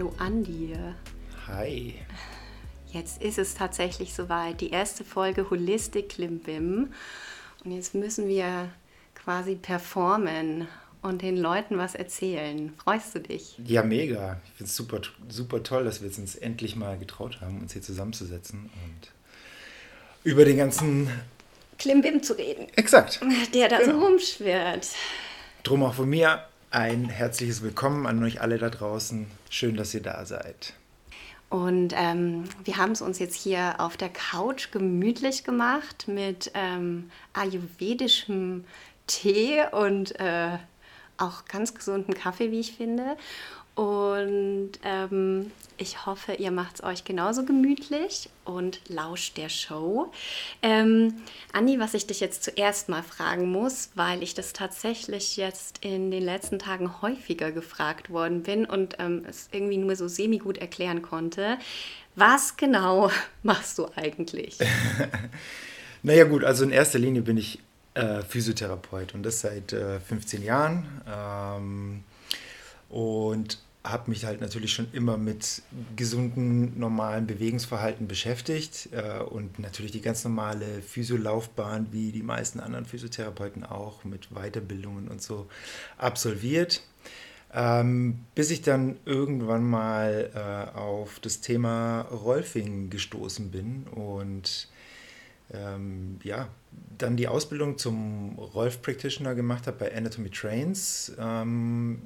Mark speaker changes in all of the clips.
Speaker 1: Hallo Andi.
Speaker 2: Hi.
Speaker 1: Jetzt ist es tatsächlich soweit. Die erste Folge Holistic Klimbim. Und jetzt müssen wir quasi performen und den Leuten was erzählen. Freust du dich?
Speaker 2: Ja, mega. Ich finde es super, super toll, dass wir uns endlich mal getraut haben, uns hier zusammenzusetzen und über den ganzen
Speaker 1: Klimbim zu reden.
Speaker 2: Exakt.
Speaker 1: Der da genau. so rumschwirrt.
Speaker 2: Drum auch von mir ein herzliches Willkommen an euch alle da draußen. Schön, dass ihr da seid.
Speaker 1: Und ähm, wir haben es uns jetzt hier auf der Couch gemütlich gemacht mit ähm, ayurvedischem Tee und äh, auch ganz gesunden Kaffee, wie ich finde. Und ähm, ich hoffe, ihr macht es euch genauso gemütlich und lauscht der Show. Ähm, Andi, was ich dich jetzt zuerst mal fragen muss, weil ich das tatsächlich jetzt in den letzten Tagen häufiger gefragt worden bin und ähm, es irgendwie nur so semi-gut erklären konnte. Was genau machst du eigentlich?
Speaker 2: naja gut, also in erster Linie bin ich äh, Physiotherapeut und das seit äh, 15 Jahren. Ähm, und habe mich halt natürlich schon immer mit gesunden, normalen Bewegungsverhalten beschäftigt äh, und natürlich die ganz normale Physiolaufbahn, wie die meisten anderen Physiotherapeuten auch, mit Weiterbildungen und so absolviert. Ähm, bis ich dann irgendwann mal äh, auf das Thema Rolfing gestoßen bin und ähm, ja, dann die Ausbildung zum Rolf Practitioner gemacht habe bei Anatomy Trains. Ähm,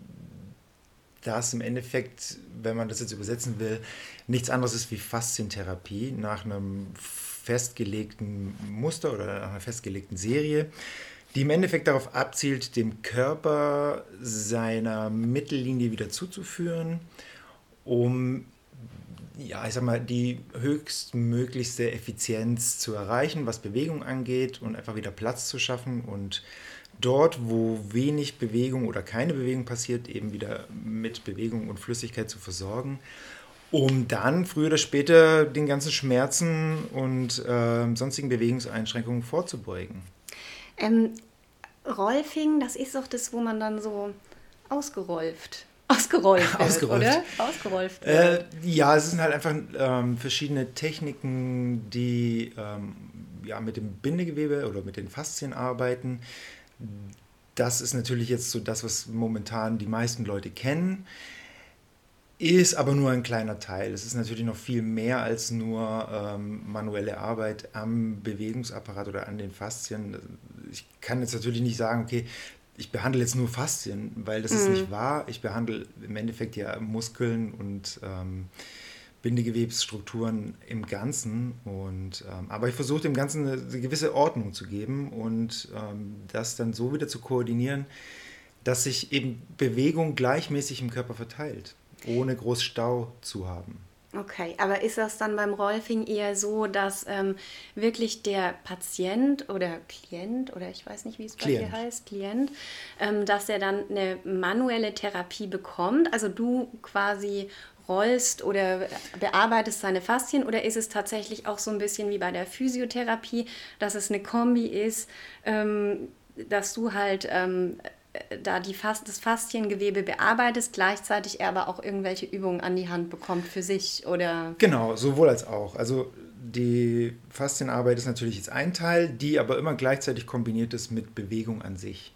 Speaker 2: das im Endeffekt, wenn man das jetzt übersetzen will, nichts anderes ist wie Faszientherapie nach einem festgelegten Muster oder nach einer festgelegten Serie, die im Endeffekt darauf abzielt, dem Körper seiner Mittellinie wieder zuzuführen, um ja, ich sag mal, die höchstmöglichste Effizienz zu erreichen, was Bewegung angeht und einfach wieder Platz zu schaffen und dort, wo wenig Bewegung oder keine Bewegung passiert, eben wieder mit Bewegung und Flüssigkeit zu versorgen, um dann früher oder später den ganzen Schmerzen und äh, sonstigen Bewegungseinschränkungen vorzubeugen.
Speaker 1: Ähm, Rolfing, das ist doch das, wo man dann so ausgerolft Ausgerollt,
Speaker 2: Ausgerollt. oder?
Speaker 1: Ausgerollt.
Speaker 2: Äh, ja, es sind halt einfach ähm, verschiedene Techniken, die ähm, ja, mit dem Bindegewebe oder mit den Faszien arbeiten. Das ist natürlich jetzt so das, was momentan die meisten Leute kennen, ist aber nur ein kleiner Teil. Es ist natürlich noch viel mehr als nur ähm, manuelle Arbeit am Bewegungsapparat oder an den Faszien. Ich kann jetzt natürlich nicht sagen, okay, ich behandle jetzt nur Faszien, weil das mhm. ist nicht wahr. Ich behandle im Endeffekt ja Muskeln und ähm, Bindegewebsstrukturen im Ganzen. Und, ähm, aber ich versuche dem Ganzen eine, eine, gewisse Ordnung zu geben und ähm, das dann so wieder zu koordinieren, dass sich eben Bewegung gleichmäßig im Körper verteilt, ohne groß Stau zu haben.
Speaker 1: Okay, aber ist das dann beim Rolfing eher so, dass ähm, wirklich der Patient oder Klient oder ich weiß nicht, wie es bei dir heißt, Klient, ähm, dass er dann eine manuelle Therapie bekommt? Also du quasi rollst oder bearbeitest seine Faszien oder ist es tatsächlich auch so ein bisschen wie bei der Physiotherapie, dass es eine Kombi ist, ähm, dass du halt ähm, da die Fast, das Fasziengewebe bearbeitest, gleichzeitig er aber auch irgendwelche Übungen an die Hand bekommt für sich oder?
Speaker 2: Genau, sowohl als auch. Also die Faszienarbeit ist natürlich jetzt ein Teil, die aber immer gleichzeitig kombiniert ist mit Bewegung an sich.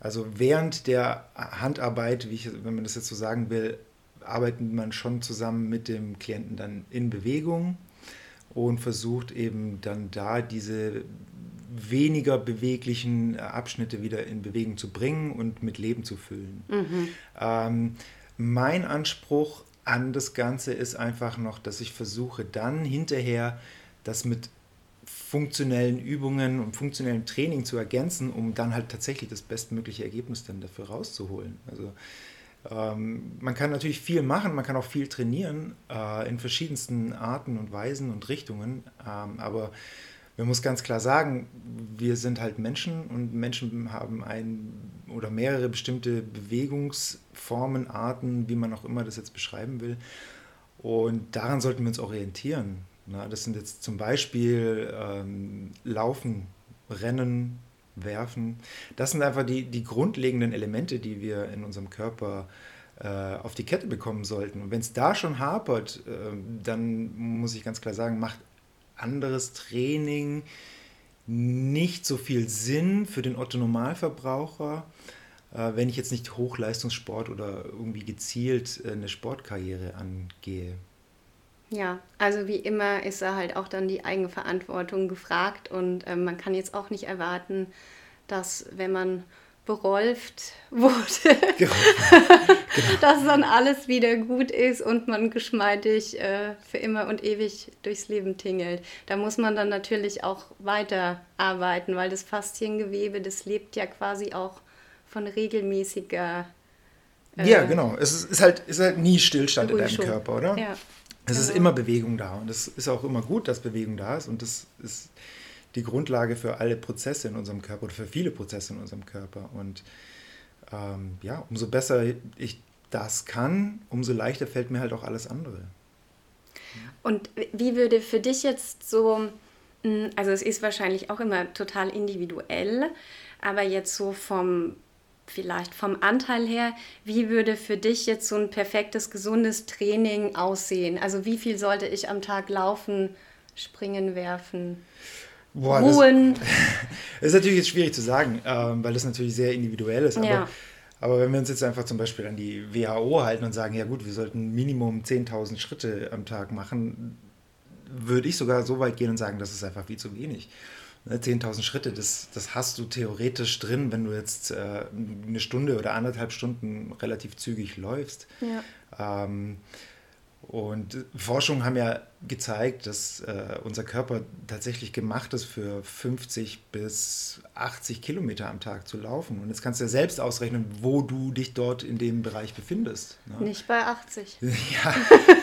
Speaker 2: Also während der Handarbeit, ich, wenn man das jetzt so sagen will, arbeitet man schon zusammen mit dem Klienten dann in Bewegung und versucht eben dann da diese weniger beweglichen Abschnitte wieder in Bewegung zu bringen und mit Leben zu füllen. Mhm. Ähm, mein Anspruch an das Ganze ist einfach noch, dass ich versuche dann hinterher das mit funktionellen Übungen und funktionellem Training zu ergänzen, um dann halt tatsächlich das bestmögliche Ergebnis dann dafür rauszuholen. Also ähm, man kann natürlich viel machen, man kann auch viel trainieren äh, in verschiedensten Arten und Weisen und Richtungen, ähm, aber man muss ganz klar sagen, wir sind halt Menschen und Menschen haben ein oder mehrere bestimmte Bewegungsformen, Arten, wie man auch immer das jetzt beschreiben will. Und daran sollten wir uns orientieren. Na, das sind jetzt zum Beispiel ähm, Laufen, Rennen, Werfen. Das sind einfach die, die grundlegenden Elemente, die wir in unserem Körper äh, auf die Kette bekommen sollten. Und wenn es da schon hapert, äh, dann muss ich ganz klar sagen, macht anderes Training nicht so viel Sinn für den Otto-Normalverbraucher, äh, wenn ich jetzt nicht Hochleistungssport oder irgendwie gezielt äh, eine Sportkarriere angehe.
Speaker 1: Ja, also wie immer ist da halt auch dann die Eigenverantwortung gefragt und ähm, man kann jetzt auch nicht erwarten, dass wenn man berolft wurde, genau. genau. dass dann alles wieder gut ist und man geschmeidig äh, für immer und ewig durchs Leben tingelt. Da muss man dann natürlich auch weiterarbeiten, weil das Fasziengewebe, das lebt ja quasi auch von regelmäßiger.
Speaker 2: Äh, ja, genau. Es ist, ist, halt, ist halt nie Stillstand in deinem Körper, oder? Ja. Es genau. ist immer Bewegung da und es ist auch immer gut, dass Bewegung da ist und das ist die Grundlage für alle Prozesse in unserem Körper oder für viele Prozesse in unserem Körper. Und ähm, ja, umso besser ich das kann, umso leichter fällt mir halt auch alles andere.
Speaker 1: Und wie würde für dich jetzt so, hm, also es ist wahrscheinlich auch immer total individuell, aber jetzt so vom vielleicht vom Anteil her, wie würde für dich jetzt so ein perfektes, gesundes Training aussehen? Also wie viel sollte ich am Tag laufen, springen, werfen?
Speaker 2: Boah, ruhen? Das, das, ist natürlich jetzt schwierig zu sagen, ähm, weil das natürlich sehr individuell ist. Aber, ja. aber wenn wir uns jetzt einfach zum Beispiel an die WHO halten und sagen, ja gut, wir sollten Minimum 10.000 Schritte am Tag machen, würde ich sogar so weit gehen und sagen, das ist einfach viel zu wenig. 10.000 ne, Schritte, das, das hast du theoretisch drin, wenn du jetzt äh, eine Stunde oder anderthalb Stunden relativ zügig läufst. Ja. Ähm, und Forschungen haben ja gezeigt, dass äh, unser Körper tatsächlich gemacht ist, für 50 bis 80 Kilometer am Tag zu laufen. Und jetzt kannst du ja selbst ausrechnen, wo du dich dort in dem Bereich befindest.
Speaker 1: Ne? Nicht bei 80.
Speaker 2: ja,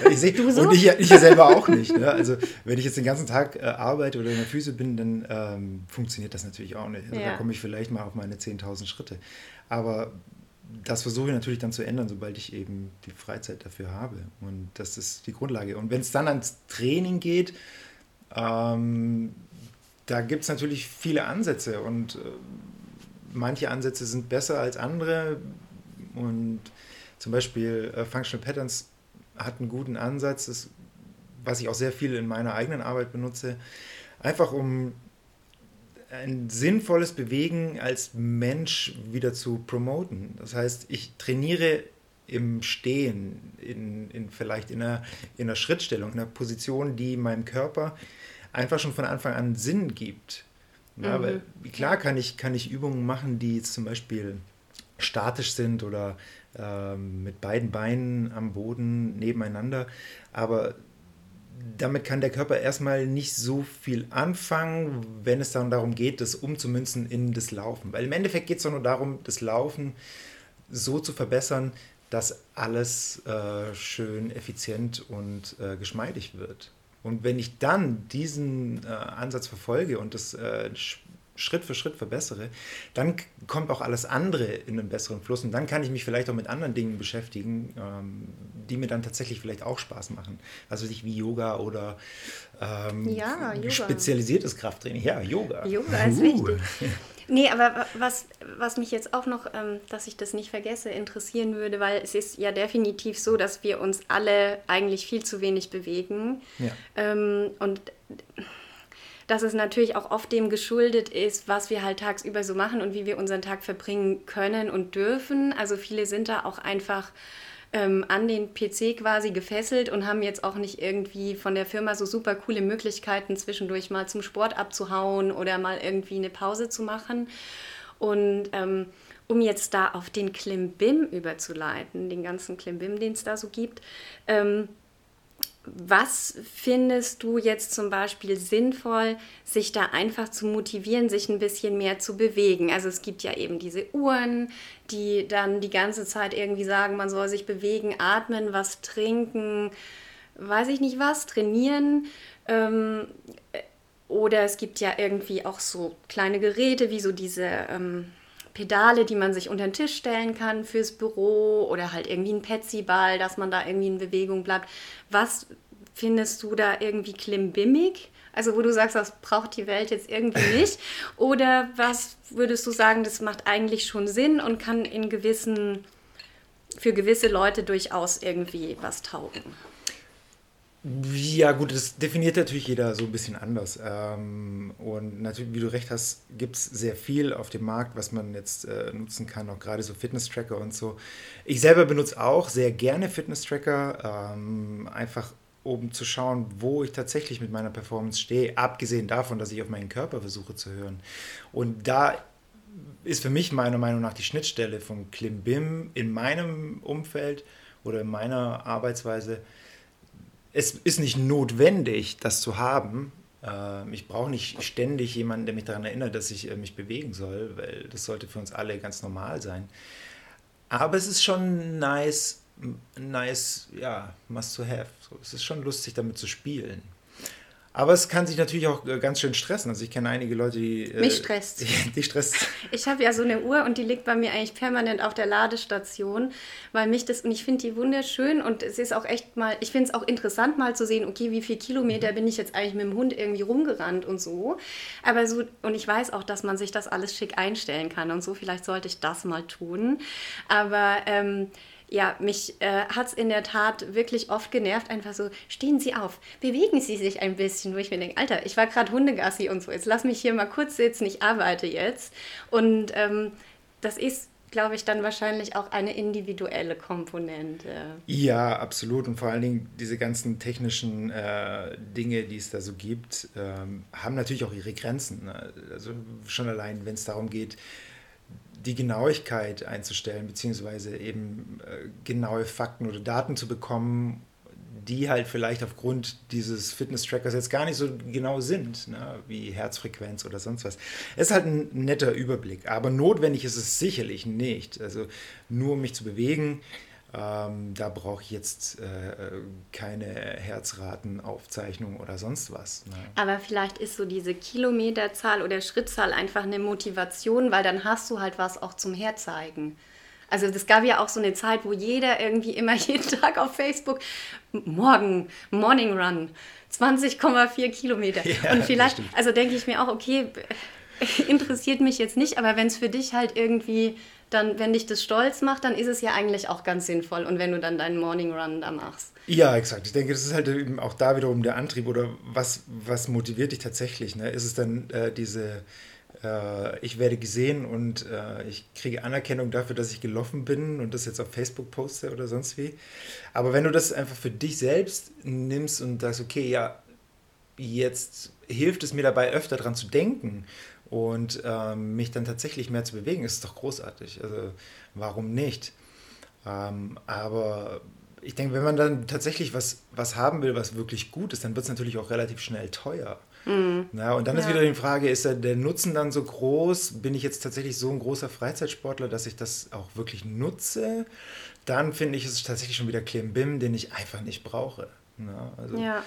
Speaker 2: ich sehe. so? Und ich, ich ja selber auch nicht. Ne? Also, wenn ich jetzt den ganzen Tag äh, arbeite oder in der Füße bin, dann ähm, funktioniert das natürlich auch nicht. Also, ja. Da komme ich vielleicht mal auf meine 10.000 Schritte. Aber das versuche ich natürlich dann zu ändern, sobald ich eben die Freizeit dafür habe. Und das ist die Grundlage. Und wenn es dann ans Training geht, ähm, da gibt es natürlich viele Ansätze und äh, manche Ansätze sind besser als andere. Und zum Beispiel äh, Functional Patterns hat einen guten Ansatz, das, was ich auch sehr viel in meiner eigenen Arbeit benutze, einfach um ein sinnvolles Bewegen als Mensch wieder zu promoten. Das heißt, ich trainiere im Stehen, in, in vielleicht in einer, in einer Schrittstellung, in einer Position, die meinem Körper einfach schon von Anfang an Sinn gibt. Ja, mhm. weil klar kann ich, kann ich Übungen machen, die zum Beispiel statisch sind oder ähm, mit beiden Beinen am Boden nebeneinander, aber damit kann der Körper erstmal nicht so viel anfangen, wenn es dann darum geht, das umzumünzen in das Laufen. Weil im Endeffekt geht es doch nur darum, das Laufen so zu verbessern, dass alles äh, schön effizient und äh, geschmeidig wird. Und wenn ich dann diesen äh, Ansatz verfolge und das äh, Schritt für Schritt verbessere, dann kommt auch alles andere in einen besseren Fluss und dann kann ich mich vielleicht auch mit anderen Dingen beschäftigen, ähm, die mir dann tatsächlich vielleicht auch Spaß machen. Also nicht wie Yoga oder ähm, ja, Yoga. spezialisiertes Krafttraining. Ja, Yoga.
Speaker 1: Yoga ist uh. wichtig. Nee, aber was, was mich jetzt auch noch, ähm, dass ich das nicht vergesse, interessieren würde, weil es ist ja definitiv so, dass wir uns alle eigentlich viel zu wenig bewegen. Ja. Ähm, und dass es natürlich auch oft dem geschuldet ist, was wir halt tagsüber so machen und wie wir unseren Tag verbringen können und dürfen. Also viele sind da auch einfach ähm, an den PC quasi gefesselt und haben jetzt auch nicht irgendwie von der Firma so super coole Möglichkeiten, zwischendurch mal zum Sport abzuhauen oder mal irgendwie eine Pause zu machen. Und ähm, um jetzt da auf den Klimbim überzuleiten, den ganzen Klimbim, den es da so gibt, ähm, was findest du jetzt zum Beispiel sinnvoll, sich da einfach zu motivieren, sich ein bisschen mehr zu bewegen? Also es gibt ja eben diese Uhren, die dann die ganze Zeit irgendwie sagen, man soll sich bewegen, atmen, was trinken, weiß ich nicht was, trainieren. Ähm, oder es gibt ja irgendwie auch so kleine Geräte, wie so diese ähm, Pedale, die man sich unter den Tisch stellen kann fürs Büro oder halt irgendwie ein Petsy-Ball, dass man da irgendwie in Bewegung bleibt. Was findest du da irgendwie klimbimmig? Also wo du sagst, das braucht die Welt jetzt irgendwie nicht? Oder was würdest du sagen, das macht eigentlich schon Sinn und kann in gewissen für gewisse Leute durchaus irgendwie was taugen.
Speaker 2: Ja, gut, das definiert natürlich jeder so ein bisschen anders. Ähm, und natürlich, wie du recht hast, gibt es sehr viel auf dem Markt, was man jetzt äh, nutzen kann, auch gerade so Fitness-Tracker und so. Ich selber benutze auch sehr gerne Fitness-Tracker, ähm, einfach um zu schauen, wo ich tatsächlich mit meiner Performance stehe, abgesehen davon, dass ich auf meinen Körper versuche zu hören. Und da ist für mich meiner Meinung nach die Schnittstelle von Klimbim in meinem Umfeld oder in meiner Arbeitsweise es ist nicht notwendig, das zu haben. Ähm, ich brauche nicht ständig jemanden, der mich daran erinnert, dass ich äh, mich bewegen soll, weil das sollte für uns alle ganz normal sein. Aber es ist schon nice, nice, ja, must to have. Es ist schon lustig, damit zu spielen. Aber es kann sich natürlich auch äh, ganz schön stressen. Also ich kenne einige Leute, die...
Speaker 1: Äh, Mich stresst.
Speaker 2: Die, die stresst.
Speaker 1: Ich habe ja so eine Uhr und die liegt bei mir eigentlich permanent auf der Ladestation, weil mich das... Und ich finde die wunderschön und es ist auch echt mal... Ich finde es auch interessant mal zu sehen, okay, wie viele Kilometer bin ich jetzt eigentlich mit dem Hund irgendwie rumgerannt und so. Aber so... Und ich weiß auch, dass man sich das alles schick einstellen kann und so. Vielleicht sollte ich das mal tun. Aber... Ähm, ja, mich äh, hat es in der Tat wirklich oft genervt, einfach so, stehen Sie auf, bewegen Sie sich ein bisschen, wo ich mir denke, Alter, ich war gerade Hundegassi und so, jetzt lass mich hier mal kurz sitzen, ich arbeite jetzt. Und ähm, das ist glaube ich, dann wahrscheinlich auch eine individuelle Komponente.
Speaker 2: Ja, absolut. Und vor allen Dingen diese ganzen technischen äh, Dinge, die es da so gibt, ähm, haben natürlich auch ihre Grenzen. Ne? Also schon allein, wenn es darum geht, die Genauigkeit einzustellen, beziehungsweise eben äh, genaue Fakten oder Daten zu bekommen, die halt vielleicht aufgrund dieses Fitness-Trackers jetzt gar nicht so genau sind, ne? wie Herzfrequenz oder sonst was. Es ist halt ein netter Überblick, aber notwendig ist es sicherlich nicht. Also nur um mich zu bewegen, ähm, da brauche ich jetzt äh, keine Herzratenaufzeichnung oder sonst was. Ne?
Speaker 1: Aber vielleicht ist so diese Kilometerzahl oder Schrittzahl einfach eine Motivation, weil dann hast du halt was auch zum Herzeigen. Also das gab ja auch so eine Zeit, wo jeder irgendwie immer jeden Tag auf Facebook morgen, Morning Run, 20,4 Kilometer. Ja, Und vielleicht, also denke ich mir auch, okay, interessiert mich jetzt nicht, aber wenn es für dich halt irgendwie dann, wenn dich das stolz macht, dann ist es ja eigentlich auch ganz sinnvoll. Und wenn du dann deinen Morning Run da machst.
Speaker 2: Ja, exakt. Ich denke, das ist halt eben auch da wiederum der Antrieb oder was, was motiviert dich tatsächlich? Ne? Ist es dann äh, diese, äh, ich werde gesehen und äh, ich kriege Anerkennung dafür, dass ich gelaufen bin und das jetzt auf Facebook poste oder sonst wie. Aber wenn du das einfach für dich selbst nimmst und sagst, okay, ja, jetzt hilft es mir dabei, öfter dran zu denken und ähm, mich dann tatsächlich mehr zu bewegen, ist doch großartig. Also warum nicht? Ähm, aber ich denke, wenn man dann tatsächlich was, was haben will, was wirklich gut ist, dann wird es natürlich auch relativ schnell teuer. Mhm. Ja, und dann ja. ist wieder die Frage, ist der Nutzen dann so groß? Bin ich jetzt tatsächlich so ein großer Freizeitsportler, dass ich das auch wirklich nutze? Dann finde ich, es tatsächlich schon wieder Klimbim, den ich einfach nicht brauche. Ja, also ja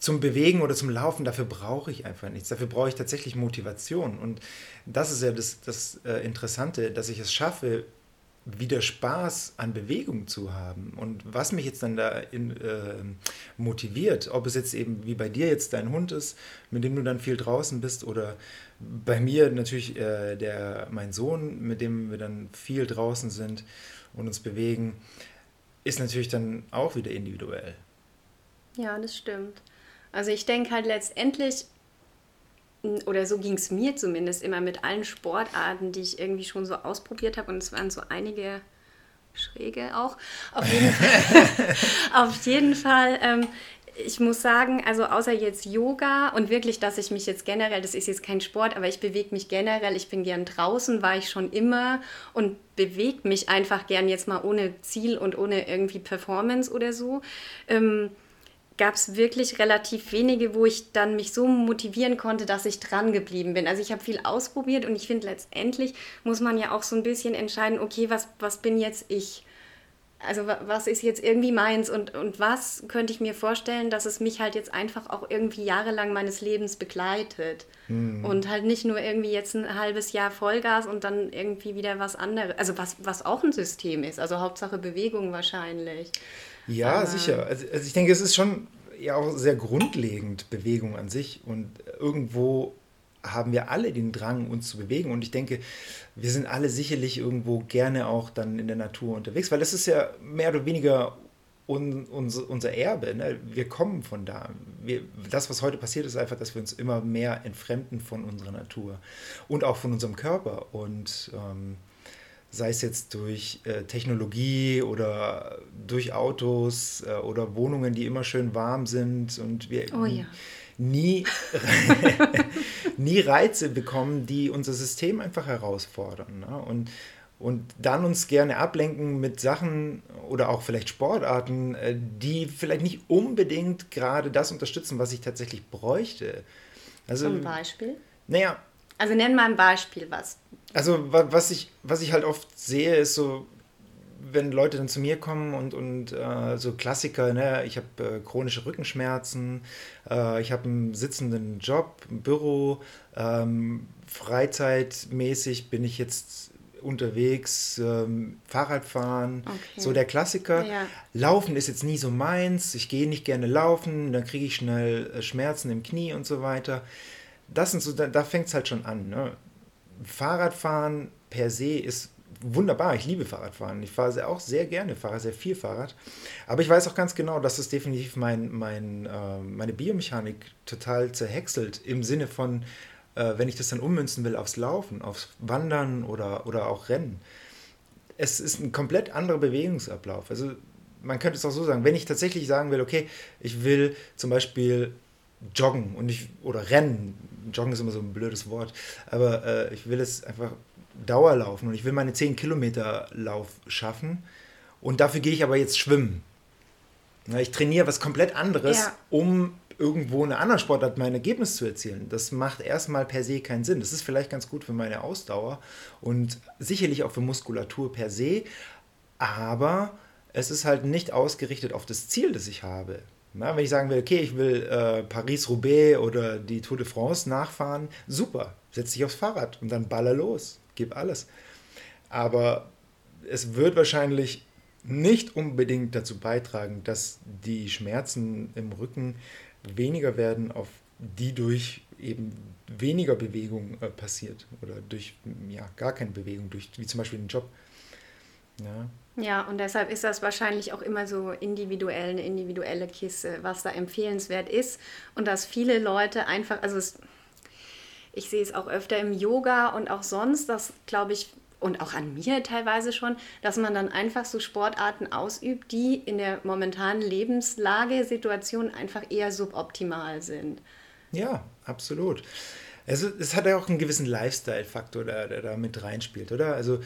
Speaker 2: zum Bewegen oder zum Laufen, dafür brauche ich einfach nichts. Dafür brauche ich tatsächlich Motivation. Und das ist ja das, das äh, Interessante, dass ich es schaffe, wieder Spaß an Bewegung zu haben. Und was mich jetzt dann da in, äh, motiviert, ob es jetzt eben wie bei dir jetzt dein Hund ist, mit dem du dann viel draußen bist, oder bei mir natürlich äh, der, mein Sohn, mit dem wir dann viel draußen sind und uns bewegen, ist natürlich dann auch wieder individuell.
Speaker 1: Ja, das stimmt. Also ich denke halt letztendlich, oder so ging es mir zumindest immer mit allen Sportarten, die ich irgendwie schon so ausprobiert habe. Und es waren so einige schräge auch. Auf jeden Fall. auf jeden Fall ähm, ich muss sagen, also außer jetzt Yoga und wirklich, dass ich mich jetzt generell, das ist jetzt kein Sport, aber ich bewege mich generell, ich bin gern draußen, war ich schon immer und bewege mich einfach gern jetzt mal ohne Ziel und ohne irgendwie Performance oder so. Ähm, gab es wirklich relativ wenige, wo ich dann mich so motivieren konnte, dass ich dran geblieben bin. Also ich habe viel ausprobiert und ich finde letztendlich muss man ja auch so ein bisschen entscheiden, okay, was, was bin jetzt ich? Also was ist jetzt irgendwie meins und, und was könnte ich mir vorstellen, dass es mich halt jetzt einfach auch irgendwie jahrelang meines Lebens begleitet mhm. und halt nicht nur irgendwie jetzt ein halbes Jahr Vollgas und dann irgendwie wieder was anderes, also was, was auch ein System ist, also Hauptsache Bewegung wahrscheinlich.
Speaker 2: Ja, sicher. Also, also ich denke, es ist schon ja auch sehr grundlegend Bewegung an sich und irgendwo haben wir alle den Drang, uns zu bewegen. Und ich denke, wir sind alle sicherlich irgendwo gerne auch dann in der Natur unterwegs, weil das ist ja mehr oder weniger un, unser, unser Erbe. Ne? Wir kommen von da. Wir, das, was heute passiert, ist einfach, dass wir uns immer mehr entfremden von unserer Natur und auch von unserem Körper. Und ähm, sei es jetzt durch äh, Technologie oder durch Autos äh, oder Wohnungen, die immer schön warm sind und wir oh, ja. nie, nie Reize bekommen, die unser System einfach herausfordern. Ne? Und, und dann uns gerne ablenken mit Sachen oder auch vielleicht Sportarten, äh, die vielleicht nicht unbedingt gerade das unterstützen, was ich tatsächlich bräuchte.
Speaker 1: Also, Zum Beispiel?
Speaker 2: Naja.
Speaker 1: Also nenn mal ein Beispiel, was
Speaker 2: also was ich, was ich halt oft sehe, ist so, wenn Leute dann zu mir kommen und, und äh, so Klassiker, ne, ich habe äh, chronische Rückenschmerzen, äh, ich habe einen sitzenden Job, ein Büro, ähm, freizeitmäßig bin ich jetzt unterwegs, ähm, Fahrradfahren, okay. so der Klassiker. Ja. Laufen ist jetzt nie so meins, ich gehe nicht gerne laufen, dann kriege ich schnell äh, Schmerzen im Knie und so weiter. Das sind so, da, da fängt es halt schon an. Ne? Fahrradfahren per se ist wunderbar. Ich liebe Fahrradfahren. Ich fahre auch sehr gerne, fahre sehr viel Fahrrad. Aber ich weiß auch ganz genau, dass es definitiv mein, mein, äh, meine Biomechanik total zerhäckselt. Im Sinne von, äh, wenn ich das dann ummünzen will aufs Laufen, aufs Wandern oder, oder auch Rennen. Es ist ein komplett anderer Bewegungsablauf. Also man könnte es auch so sagen, wenn ich tatsächlich sagen will, okay, ich will zum Beispiel joggen und ich, oder rennen, Joggen ist immer so ein blödes Wort, aber äh, ich will es einfach Dauerlaufen und ich will meine 10 Kilometer Lauf schaffen und dafür gehe ich aber jetzt schwimmen. Na, ich trainiere was komplett anderes, ja. um irgendwo in einer anderen Sportart mein Ergebnis zu erzielen. Das macht erstmal per se keinen Sinn. Das ist vielleicht ganz gut für meine Ausdauer und sicherlich auch für Muskulatur per se, aber es ist halt nicht ausgerichtet auf das Ziel, das ich habe. Na, wenn ich sagen will, okay, ich will äh, Paris-Roubaix oder die Tour de France nachfahren, super, setz dich aufs Fahrrad und dann baller los, gib alles. Aber es wird wahrscheinlich nicht unbedingt dazu beitragen, dass die Schmerzen im Rücken weniger werden, auf die durch eben weniger Bewegung äh, passiert oder durch ja, gar keine Bewegung, durch, wie zum Beispiel den Job.
Speaker 1: Ja. Ja, und deshalb ist das wahrscheinlich auch immer so individuell, eine individuelle Kiste, was da empfehlenswert ist. Und dass viele Leute einfach, also es, ich sehe es auch öfter im Yoga und auch sonst, dass glaube ich, und auch an mir teilweise schon, dass man dann einfach so Sportarten ausübt, die in der momentanen Lebenslage, Situation einfach eher suboptimal sind.
Speaker 2: Ja, absolut. Also es hat ja auch einen gewissen Lifestyle-Faktor, der, der da mit reinspielt, oder? Also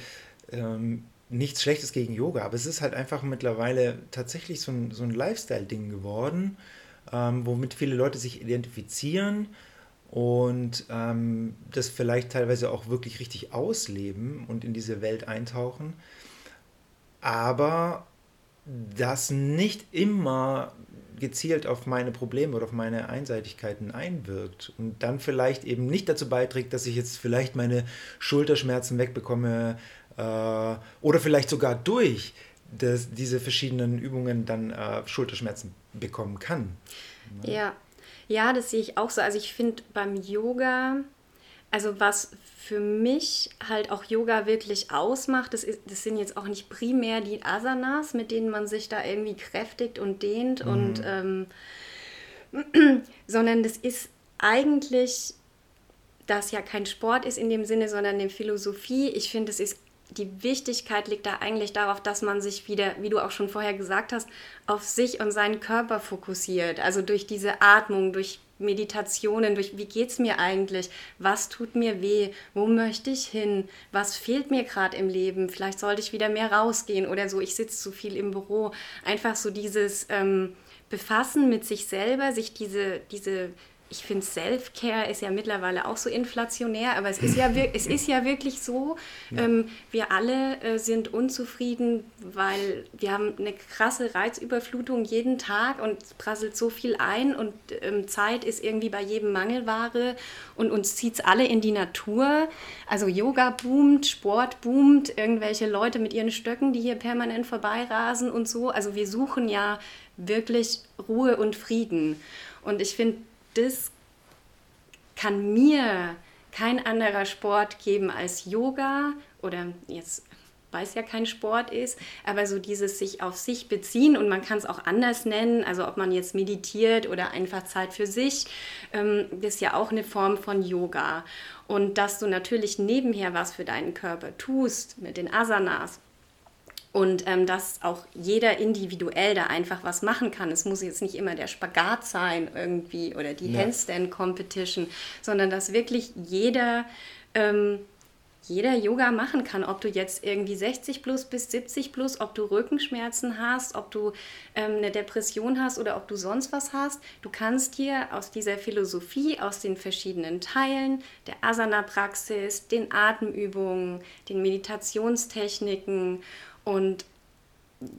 Speaker 2: ähm, nichts Schlechtes gegen Yoga, aber es ist halt einfach mittlerweile tatsächlich so ein, so ein Lifestyle-Ding geworden, ähm, womit viele Leute sich identifizieren und ähm, das vielleicht teilweise auch wirklich richtig ausleben und in diese Welt eintauchen, aber das nicht immer gezielt auf meine Probleme oder auf meine Einseitigkeiten einwirkt und dann vielleicht eben nicht dazu beiträgt, dass ich jetzt vielleicht meine Schulterschmerzen wegbekomme, äh, oder vielleicht sogar durch das, diese verschiedenen Übungen dann äh, Schulterschmerzen bekommen kann.
Speaker 1: Ne? Ja. ja, das sehe ich auch so. Also ich finde beim Yoga, also was für mich halt auch Yoga wirklich ausmacht, das, ist, das sind jetzt auch nicht primär die Asanas, mit denen man sich da irgendwie kräftigt und dehnt mhm. und ähm, sondern das ist eigentlich das ja kein Sport ist in dem Sinne, sondern eine Philosophie. Ich finde, es ist die Wichtigkeit liegt da eigentlich darauf, dass man sich wieder, wie du auch schon vorher gesagt hast, auf sich und seinen Körper fokussiert. Also durch diese Atmung, durch Meditationen, durch wie geht es mir eigentlich, was tut mir weh, wo möchte ich hin, was fehlt mir gerade im Leben, vielleicht sollte ich wieder mehr rausgehen oder so, ich sitze zu viel im Büro. Einfach so dieses ähm, Befassen mit sich selber, sich diese, diese ich finde, Self-Care ist ja mittlerweile auch so inflationär, aber es ist ja, es ist ja wirklich so, ja. Ähm, wir alle äh, sind unzufrieden, weil wir haben eine krasse Reizüberflutung jeden Tag und es prasselt so viel ein und ähm, Zeit ist irgendwie bei jedem Mangelware und uns zieht es alle in die Natur. Also Yoga boomt, Sport boomt, irgendwelche Leute mit ihren Stöcken, die hier permanent vorbeirasen und so. Also wir suchen ja wirklich Ruhe und Frieden. Und ich finde, das kann mir kein anderer Sport geben als Yoga oder jetzt weil es ja kein Sport ist, aber so dieses sich auf sich beziehen und man kann es auch anders nennen, also ob man jetzt meditiert oder einfach Zeit für sich, ähm, ist ja auch eine Form von Yoga. Und dass du natürlich nebenher was für deinen Körper tust mit den Asanas, und ähm, dass auch jeder individuell da einfach was machen kann. Es muss jetzt nicht immer der Spagat sein irgendwie oder die ja. Handstand Competition, sondern dass wirklich jeder ähm, jeder Yoga machen kann, ob du jetzt irgendwie 60 plus bis 70 plus, ob du Rückenschmerzen hast, ob du ähm, eine Depression hast oder ob du sonst was hast. Du kannst dir aus dieser Philosophie, aus den verschiedenen Teilen der Asana-Praxis, den Atemübungen, den Meditationstechniken und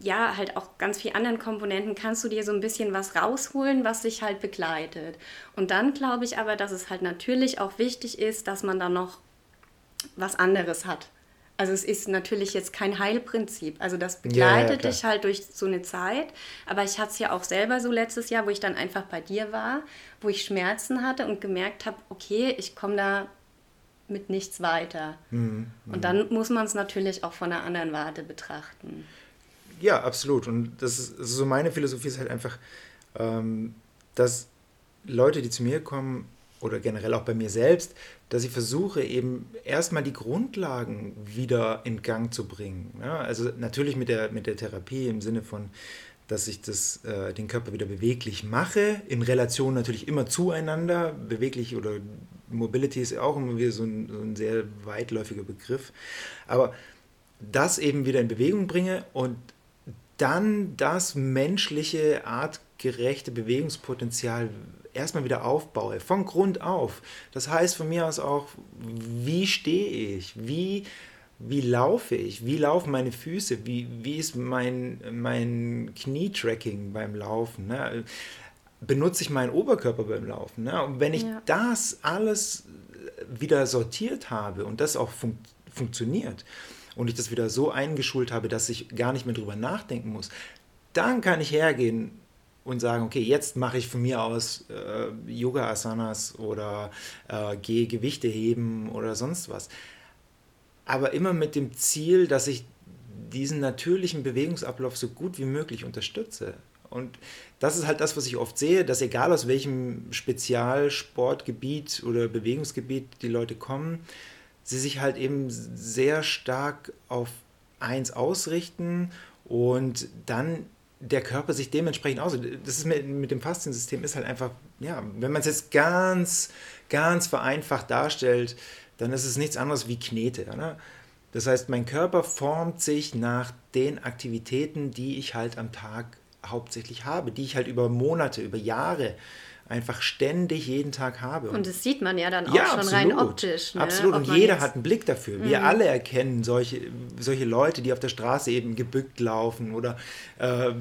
Speaker 1: ja, halt auch ganz vielen anderen Komponenten kannst du dir so ein bisschen was rausholen, was dich halt begleitet. Und dann glaube ich aber, dass es halt natürlich auch wichtig ist, dass man da noch was anderes hat. Also es ist natürlich jetzt kein Heilprinzip. Also das begleitet ja, ja, dich halt durch so eine Zeit. Aber ich hatte es ja auch selber so letztes Jahr, wo ich dann einfach bei dir war, wo ich Schmerzen hatte und gemerkt habe, okay, ich komme da mit nichts weiter. Mhm. Und dann muss man es natürlich auch von einer anderen Warte betrachten.
Speaker 2: Ja, absolut. Und das ist also so meine Philosophie ist halt einfach, ähm, dass Leute, die zu mir kommen oder generell auch bei mir selbst, dass ich versuche eben erstmal die Grundlagen wieder in Gang zu bringen. Ja, also natürlich mit der, mit der Therapie im Sinne von, dass ich das, äh, den Körper wieder beweglich mache, in Relation natürlich immer zueinander. Beweglich oder Mobility ist auch immer wieder so ein, so ein sehr weitläufiger Begriff. Aber das eben wieder in Bewegung bringe und dann das menschliche, artgerechte Bewegungspotenzial erstmal wieder aufbaue, von Grund auf. Das heißt von mir aus auch, wie stehe ich, wie, wie laufe ich, wie laufen meine Füße, wie, wie ist mein, mein Knietracking beim Laufen. Ne? Benutze ich meinen Oberkörper beim Laufen. Ne? Und wenn ich ja. das alles wieder sortiert habe und das auch fun funktioniert und ich das wieder so eingeschult habe, dass ich gar nicht mehr drüber nachdenken muss, dann kann ich hergehen und sagen, okay, jetzt mache ich von mir aus äh, Yoga-Asanas oder äh, gehe Gewichte heben oder sonst was. Aber immer mit dem Ziel, dass ich diesen natürlichen Bewegungsablauf so gut wie möglich unterstütze. Und das ist halt das, was ich oft sehe, dass egal aus welchem Spezialsportgebiet oder Bewegungsgebiet die Leute kommen, sie sich halt eben sehr stark auf eins ausrichten und dann der Körper sich dementsprechend aus. Das ist mit, mit dem Fasziensystem ist halt einfach, ja, wenn man es jetzt ganz, ganz vereinfacht darstellt, dann ist es nichts anderes wie Knete. Oder? Das heißt, mein Körper formt sich nach den Aktivitäten, die ich halt am Tag hauptsächlich habe, die ich halt über Monate, über Jahre einfach ständig jeden Tag habe.
Speaker 1: Und das sieht man ja dann auch ja, schon absolut, rein optisch.
Speaker 2: Ne? Absolut, und jeder hat einen Blick dafür. Mhm. Wir alle erkennen solche, solche Leute, die auf der Straße eben gebückt laufen oder äh,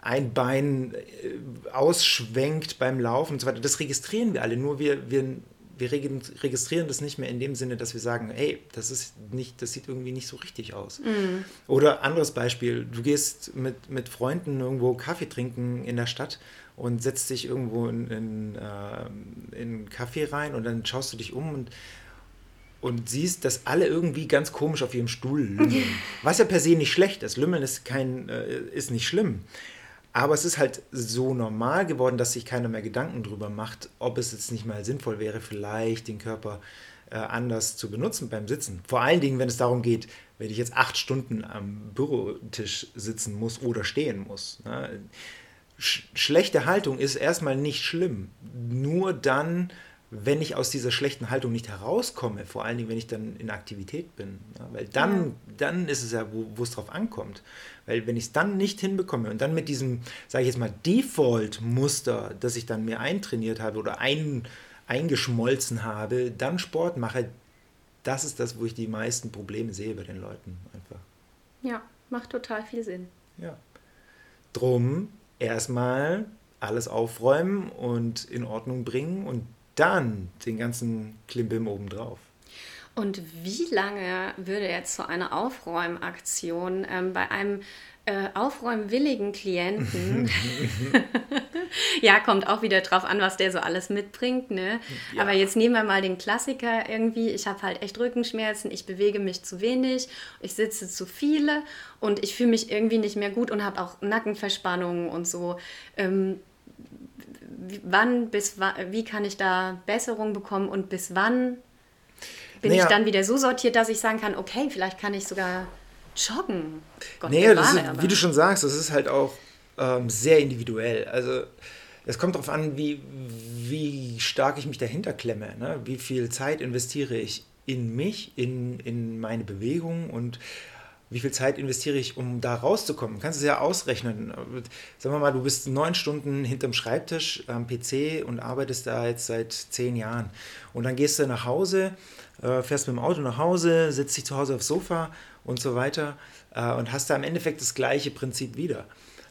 Speaker 2: ein Bein äh, ausschwenkt beim Laufen und so weiter. Das registrieren wir alle, nur wir, wir wir registrieren das nicht mehr in dem Sinne, dass wir sagen, hey, das ist nicht, das sieht irgendwie nicht so richtig aus. Mhm. Oder anderes Beispiel, du gehst mit, mit Freunden irgendwo Kaffee trinken in der Stadt und setzt dich irgendwo in, in, äh, in einen Kaffee rein und dann schaust du dich um und und siehst, dass alle irgendwie ganz komisch auf ihrem Stuhl lümmeln. Was ja per se nicht schlecht ist. Lümmeln ist, kein, äh, ist nicht schlimm. Aber es ist halt so normal geworden, dass sich keiner mehr Gedanken darüber macht, ob es jetzt nicht mal sinnvoll wäre, vielleicht den Körper äh, anders zu benutzen beim Sitzen. Vor allen Dingen, wenn es darum geht, wenn ich jetzt acht Stunden am Bürotisch sitzen muss oder stehen muss. Ne? Sch schlechte Haltung ist erstmal nicht schlimm. Nur dann, wenn ich aus dieser schlechten Haltung nicht herauskomme, vor allen Dingen, wenn ich dann in Aktivität bin. Ja, weil dann, ja. dann ist es ja, wo es drauf ankommt. Weil wenn ich es dann nicht hinbekomme und dann mit diesem, sage ich jetzt mal, Default-Muster, das ich dann mir eintrainiert habe oder ein, eingeschmolzen habe, dann Sport mache, das ist das, wo ich die meisten Probleme sehe bei den Leuten einfach.
Speaker 1: Ja, macht total viel Sinn.
Speaker 2: Ja. Drum erstmal alles aufräumen und in Ordnung bringen und dann den ganzen Klimbim obendrauf.
Speaker 1: Und wie lange würde jetzt so eine Aufräumaktion ähm, bei einem äh, aufräumwilligen Klienten, ja, kommt auch wieder drauf an, was der so alles mitbringt, ne? Ja. Aber jetzt nehmen wir mal den Klassiker irgendwie, ich habe halt echt Rückenschmerzen, ich bewege mich zu wenig, ich sitze zu viele und ich fühle mich irgendwie nicht mehr gut und habe auch Nackenverspannungen und so. Ähm, wann bis wie kann ich da Besserung bekommen und bis wann bin naja. ich dann wieder so sortiert, dass ich sagen kann, okay, vielleicht kann ich sogar joggen.
Speaker 2: Gott, nee, das ist, wie du schon sagst, das ist halt auch ähm, sehr individuell. Also es kommt darauf an, wie, wie stark ich mich dahinter klemme. Ne? Wie viel Zeit investiere ich in mich, in, in meine Bewegung und wie viel Zeit investiere ich, um da rauszukommen? Du kannst es ja ausrechnen. Sagen wir mal, du bist neun Stunden hinterm Schreibtisch am PC und arbeitest da jetzt seit zehn Jahren. Und dann gehst du nach Hause, äh, fährst mit dem Auto nach Hause, setzt dich zu Hause aufs Sofa und so weiter äh, und hast da im Endeffekt das gleiche Prinzip wieder.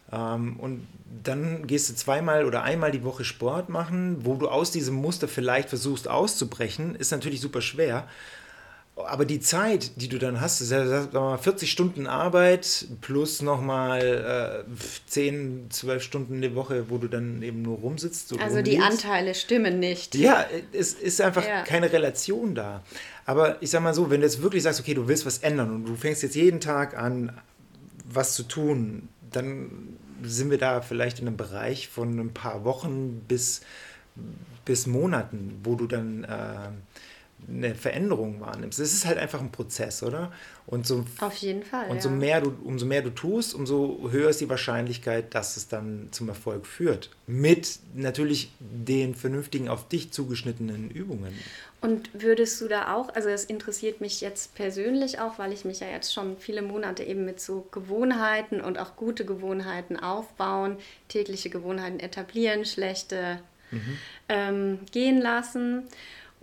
Speaker 2: Ähm, und dann gehst du zweimal oder einmal die Woche Sport machen, wo du aus diesem Muster vielleicht versuchst auszubrechen, ist natürlich super schwer. Aber die Zeit, die du dann hast, ist ja 40 Stunden Arbeit plus nochmal äh, 10, 12 Stunden die Woche, wo du dann eben nur rumsitzt.
Speaker 1: Also rumliegst. die Anteile stimmen nicht.
Speaker 2: Ja, es ist einfach ja. keine Relation da. Aber ich sag mal so, wenn du jetzt wirklich sagst, okay, du willst was ändern und du fängst jetzt jeden Tag an, was zu tun, dann sind wir da vielleicht in einem Bereich von ein paar Wochen bis, bis Monaten, wo du dann äh, eine Veränderung wahrnimmst. Es ist halt einfach ein Prozess, oder? Und so,
Speaker 1: Auf jeden Fall.
Speaker 2: Und so ja. mehr du, umso mehr du tust, umso höher ist die Wahrscheinlichkeit, dass es dann zum Erfolg führt. Mit natürlich den vernünftigen, auf dich zugeschnittenen Übungen.
Speaker 1: Und würdest du da auch, also das interessiert mich jetzt persönlich auch, weil ich mich ja jetzt schon viele Monate eben mit so Gewohnheiten und auch gute Gewohnheiten aufbauen, tägliche Gewohnheiten etablieren, schlechte mhm. ähm, gehen lassen.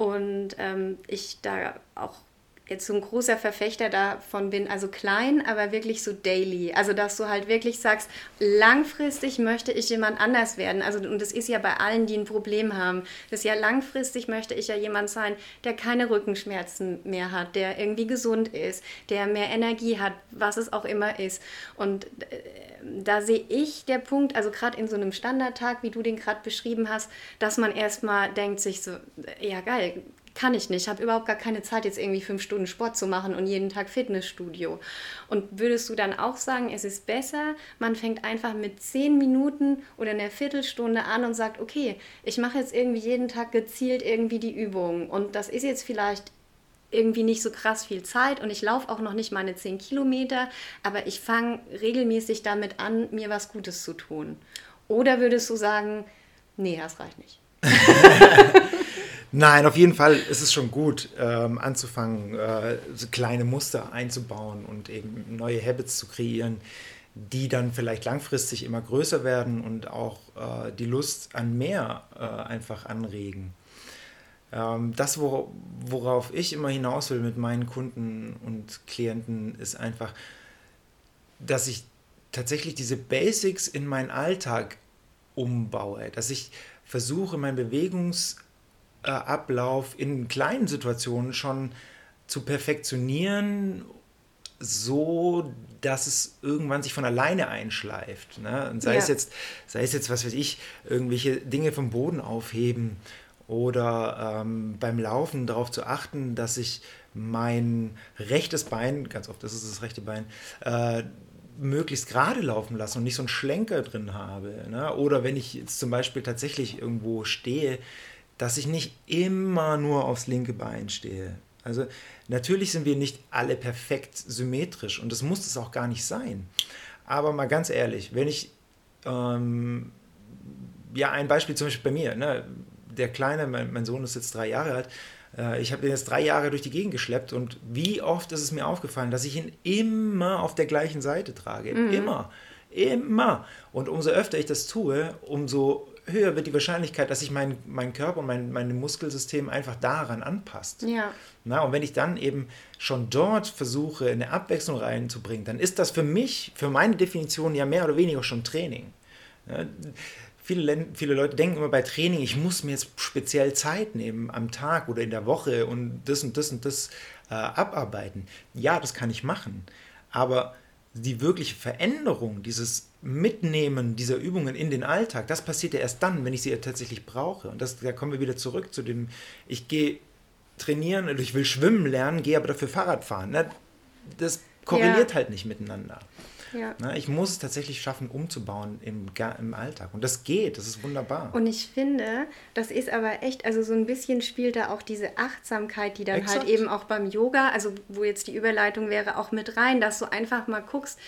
Speaker 1: Und ähm, ich da auch jetzt so ein großer Verfechter davon bin, also klein, aber wirklich so daily. Also, dass du halt wirklich sagst, langfristig möchte ich jemand anders werden. Also, und das ist ja bei allen, die ein Problem haben. Das ist ja langfristig möchte ich ja jemand sein, der keine Rückenschmerzen mehr hat, der irgendwie gesund ist, der mehr Energie hat, was es auch immer ist. Und äh, da sehe ich der Punkt, also gerade in so einem Standardtag, wie du den gerade beschrieben hast, dass man erstmal denkt sich so, ja geil, kann ich nicht, habe überhaupt gar keine Zeit, jetzt irgendwie fünf Stunden Sport zu machen und jeden Tag Fitnessstudio. Und würdest du dann auch sagen, es ist besser, man fängt einfach mit zehn Minuten oder einer Viertelstunde an und sagt, okay, ich mache jetzt irgendwie jeden Tag gezielt irgendwie die Übung und das ist jetzt vielleicht irgendwie nicht so krass viel Zeit und ich laufe auch noch nicht meine zehn Kilometer, aber ich fange regelmäßig damit an, mir was Gutes zu tun. Oder würdest du sagen, nee, das reicht nicht?
Speaker 2: Nein, auf jeden Fall ist es schon gut, ähm, anzufangen, äh, so kleine Muster einzubauen und eben neue Habits zu kreieren, die dann vielleicht langfristig immer größer werden und auch äh, die Lust an mehr äh, einfach anregen. Ähm, das, worauf ich immer hinaus will mit meinen Kunden und Klienten, ist einfach, dass ich tatsächlich diese Basics in meinen Alltag umbaue, dass ich versuche, meinen Bewegungsablauf in kleinen Situationen schon zu perfektionieren, so dass es irgendwann sich von alleine einschleift. Ne? Und sei, ja. es jetzt, sei es jetzt, was weiß ich, irgendwelche Dinge vom Boden aufheben oder ähm, beim Laufen darauf zu achten, dass ich mein rechtes Bein, ganz oft ist es das rechte Bein, äh, möglichst gerade laufen lassen und nicht so einen Schlenker drin habe. Ne? Oder wenn ich jetzt zum Beispiel tatsächlich irgendwo stehe, dass ich nicht immer nur aufs linke Bein stehe. Also natürlich sind wir nicht alle perfekt symmetrisch und das muss es auch gar nicht sein. Aber mal ganz ehrlich, wenn ich, ähm, ja, ein Beispiel zum Beispiel bei mir, ne? der Kleine, mein, mein Sohn ist jetzt drei Jahre alt, ich habe den jetzt drei Jahre durch die Gegend geschleppt und wie oft ist es mir aufgefallen, dass ich ihn immer auf der gleichen Seite trage. Mhm. Immer. Immer. Und umso öfter ich das tue, umso höher wird die Wahrscheinlichkeit, dass sich mein, mein Körper und mein, mein Muskelsystem einfach daran anpasst.
Speaker 1: Ja.
Speaker 2: Na, und wenn ich dann eben schon dort versuche, eine Abwechslung reinzubringen, dann ist das für mich, für meine Definition ja mehr oder weniger schon Training. Ja, viele, viele Leute denken immer bei Training, ich muss mir jetzt speziell Zeit nehmen am Tag oder in der Woche und das und das und das äh, abarbeiten. Ja, das kann ich machen. Aber die wirkliche Veränderung, dieses Mitnehmen dieser Übungen in den Alltag, das passiert ja erst dann, wenn ich sie ja tatsächlich brauche. Und das, da kommen wir wieder zurück zu dem, ich gehe trainieren oder ich will schwimmen lernen, gehe aber dafür Fahrrad fahren. Das korreliert ja. halt nicht miteinander. Ja. Na, ich muss es tatsächlich schaffen, umzubauen im, im Alltag. Und das geht, das ist wunderbar.
Speaker 1: Und ich finde, das ist aber echt, also so ein bisschen spielt da auch diese Achtsamkeit, die dann halt Exakt. halt eben auch beim Yoga, also wo jetzt die Überleitung wäre, auch mit rein, dass du einfach mal guckst,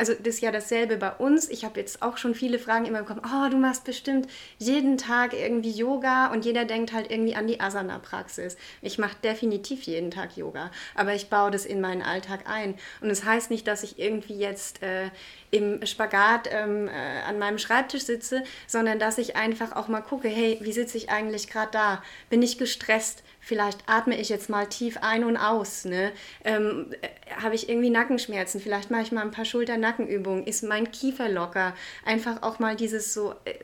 Speaker 1: also das ist ja dasselbe bei uns. Ich habe jetzt auch schon viele Fragen immer bekommen, oh, du machst bestimmt jeden Tag irgendwie Yoga und jeder denkt halt irgendwie an die Asana-Praxis. Ich mache definitiv jeden Tag Yoga, aber ich baue das in meinen Alltag ein. Und das heißt nicht, dass ich irgendwie jetzt äh, im Spagat ähm, äh, an meinem Schreibtisch sitze, sondern dass ich einfach auch mal gucke, hey, wie sitze ich eigentlich gerade da? Bin ich gestresst? Vielleicht atme ich jetzt mal tief ein und aus. Ne? Ähm, äh, Habe ich irgendwie Nackenschmerzen? Vielleicht mache ich mal ein paar Schulter-Nackenübungen. Ist mein Kiefer locker? Einfach auch mal dieses so äh,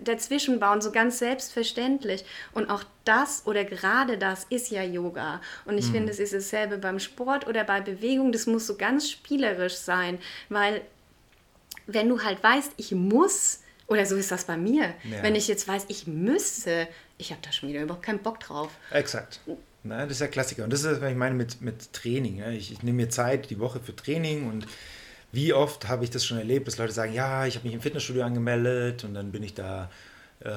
Speaker 1: dazwischen bauen, so ganz selbstverständlich. Und auch das oder gerade das ist ja Yoga. Und ich mhm. finde, es ist dasselbe beim Sport oder bei Bewegung. Das muss so ganz spielerisch sein, weil wenn du halt weißt, ich muss, oder so ist das bei mir, ja. wenn ich jetzt weiß, ich müsste, ich habe da schon wieder überhaupt keinen Bock drauf.
Speaker 2: Exakt. Na, das ist ja Klassiker. Und das ist, was ich meine mit, mit Training. Ich, ich nehme mir Zeit die Woche für Training und wie oft habe ich das schon erlebt, dass Leute sagen, ja, ich habe mich im Fitnessstudio angemeldet und dann bin ich da, äh,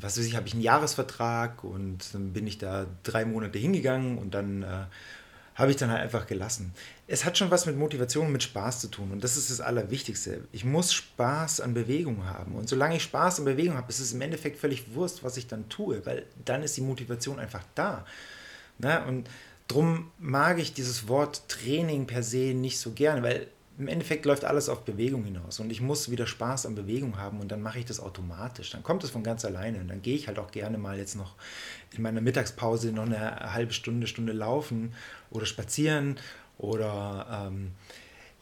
Speaker 2: was weiß ich, habe ich einen Jahresvertrag und dann bin ich da drei Monate hingegangen und dann äh, habe ich dann halt einfach gelassen. Es hat schon was mit Motivation und mit Spaß zu tun und das ist das Allerwichtigste. Ich muss Spaß an Bewegung haben und solange ich Spaß an Bewegung habe, ist es im Endeffekt völlig Wurst, was ich dann tue, weil dann ist die Motivation einfach da. Na, und darum mag ich dieses Wort Training per se nicht so gerne, weil im Endeffekt läuft alles auf Bewegung hinaus und ich muss wieder Spaß an Bewegung haben und dann mache ich das automatisch. Dann kommt es von ganz alleine und dann gehe ich halt auch gerne mal jetzt noch in meiner Mittagspause noch eine halbe Stunde, Stunde laufen oder spazieren oder ähm,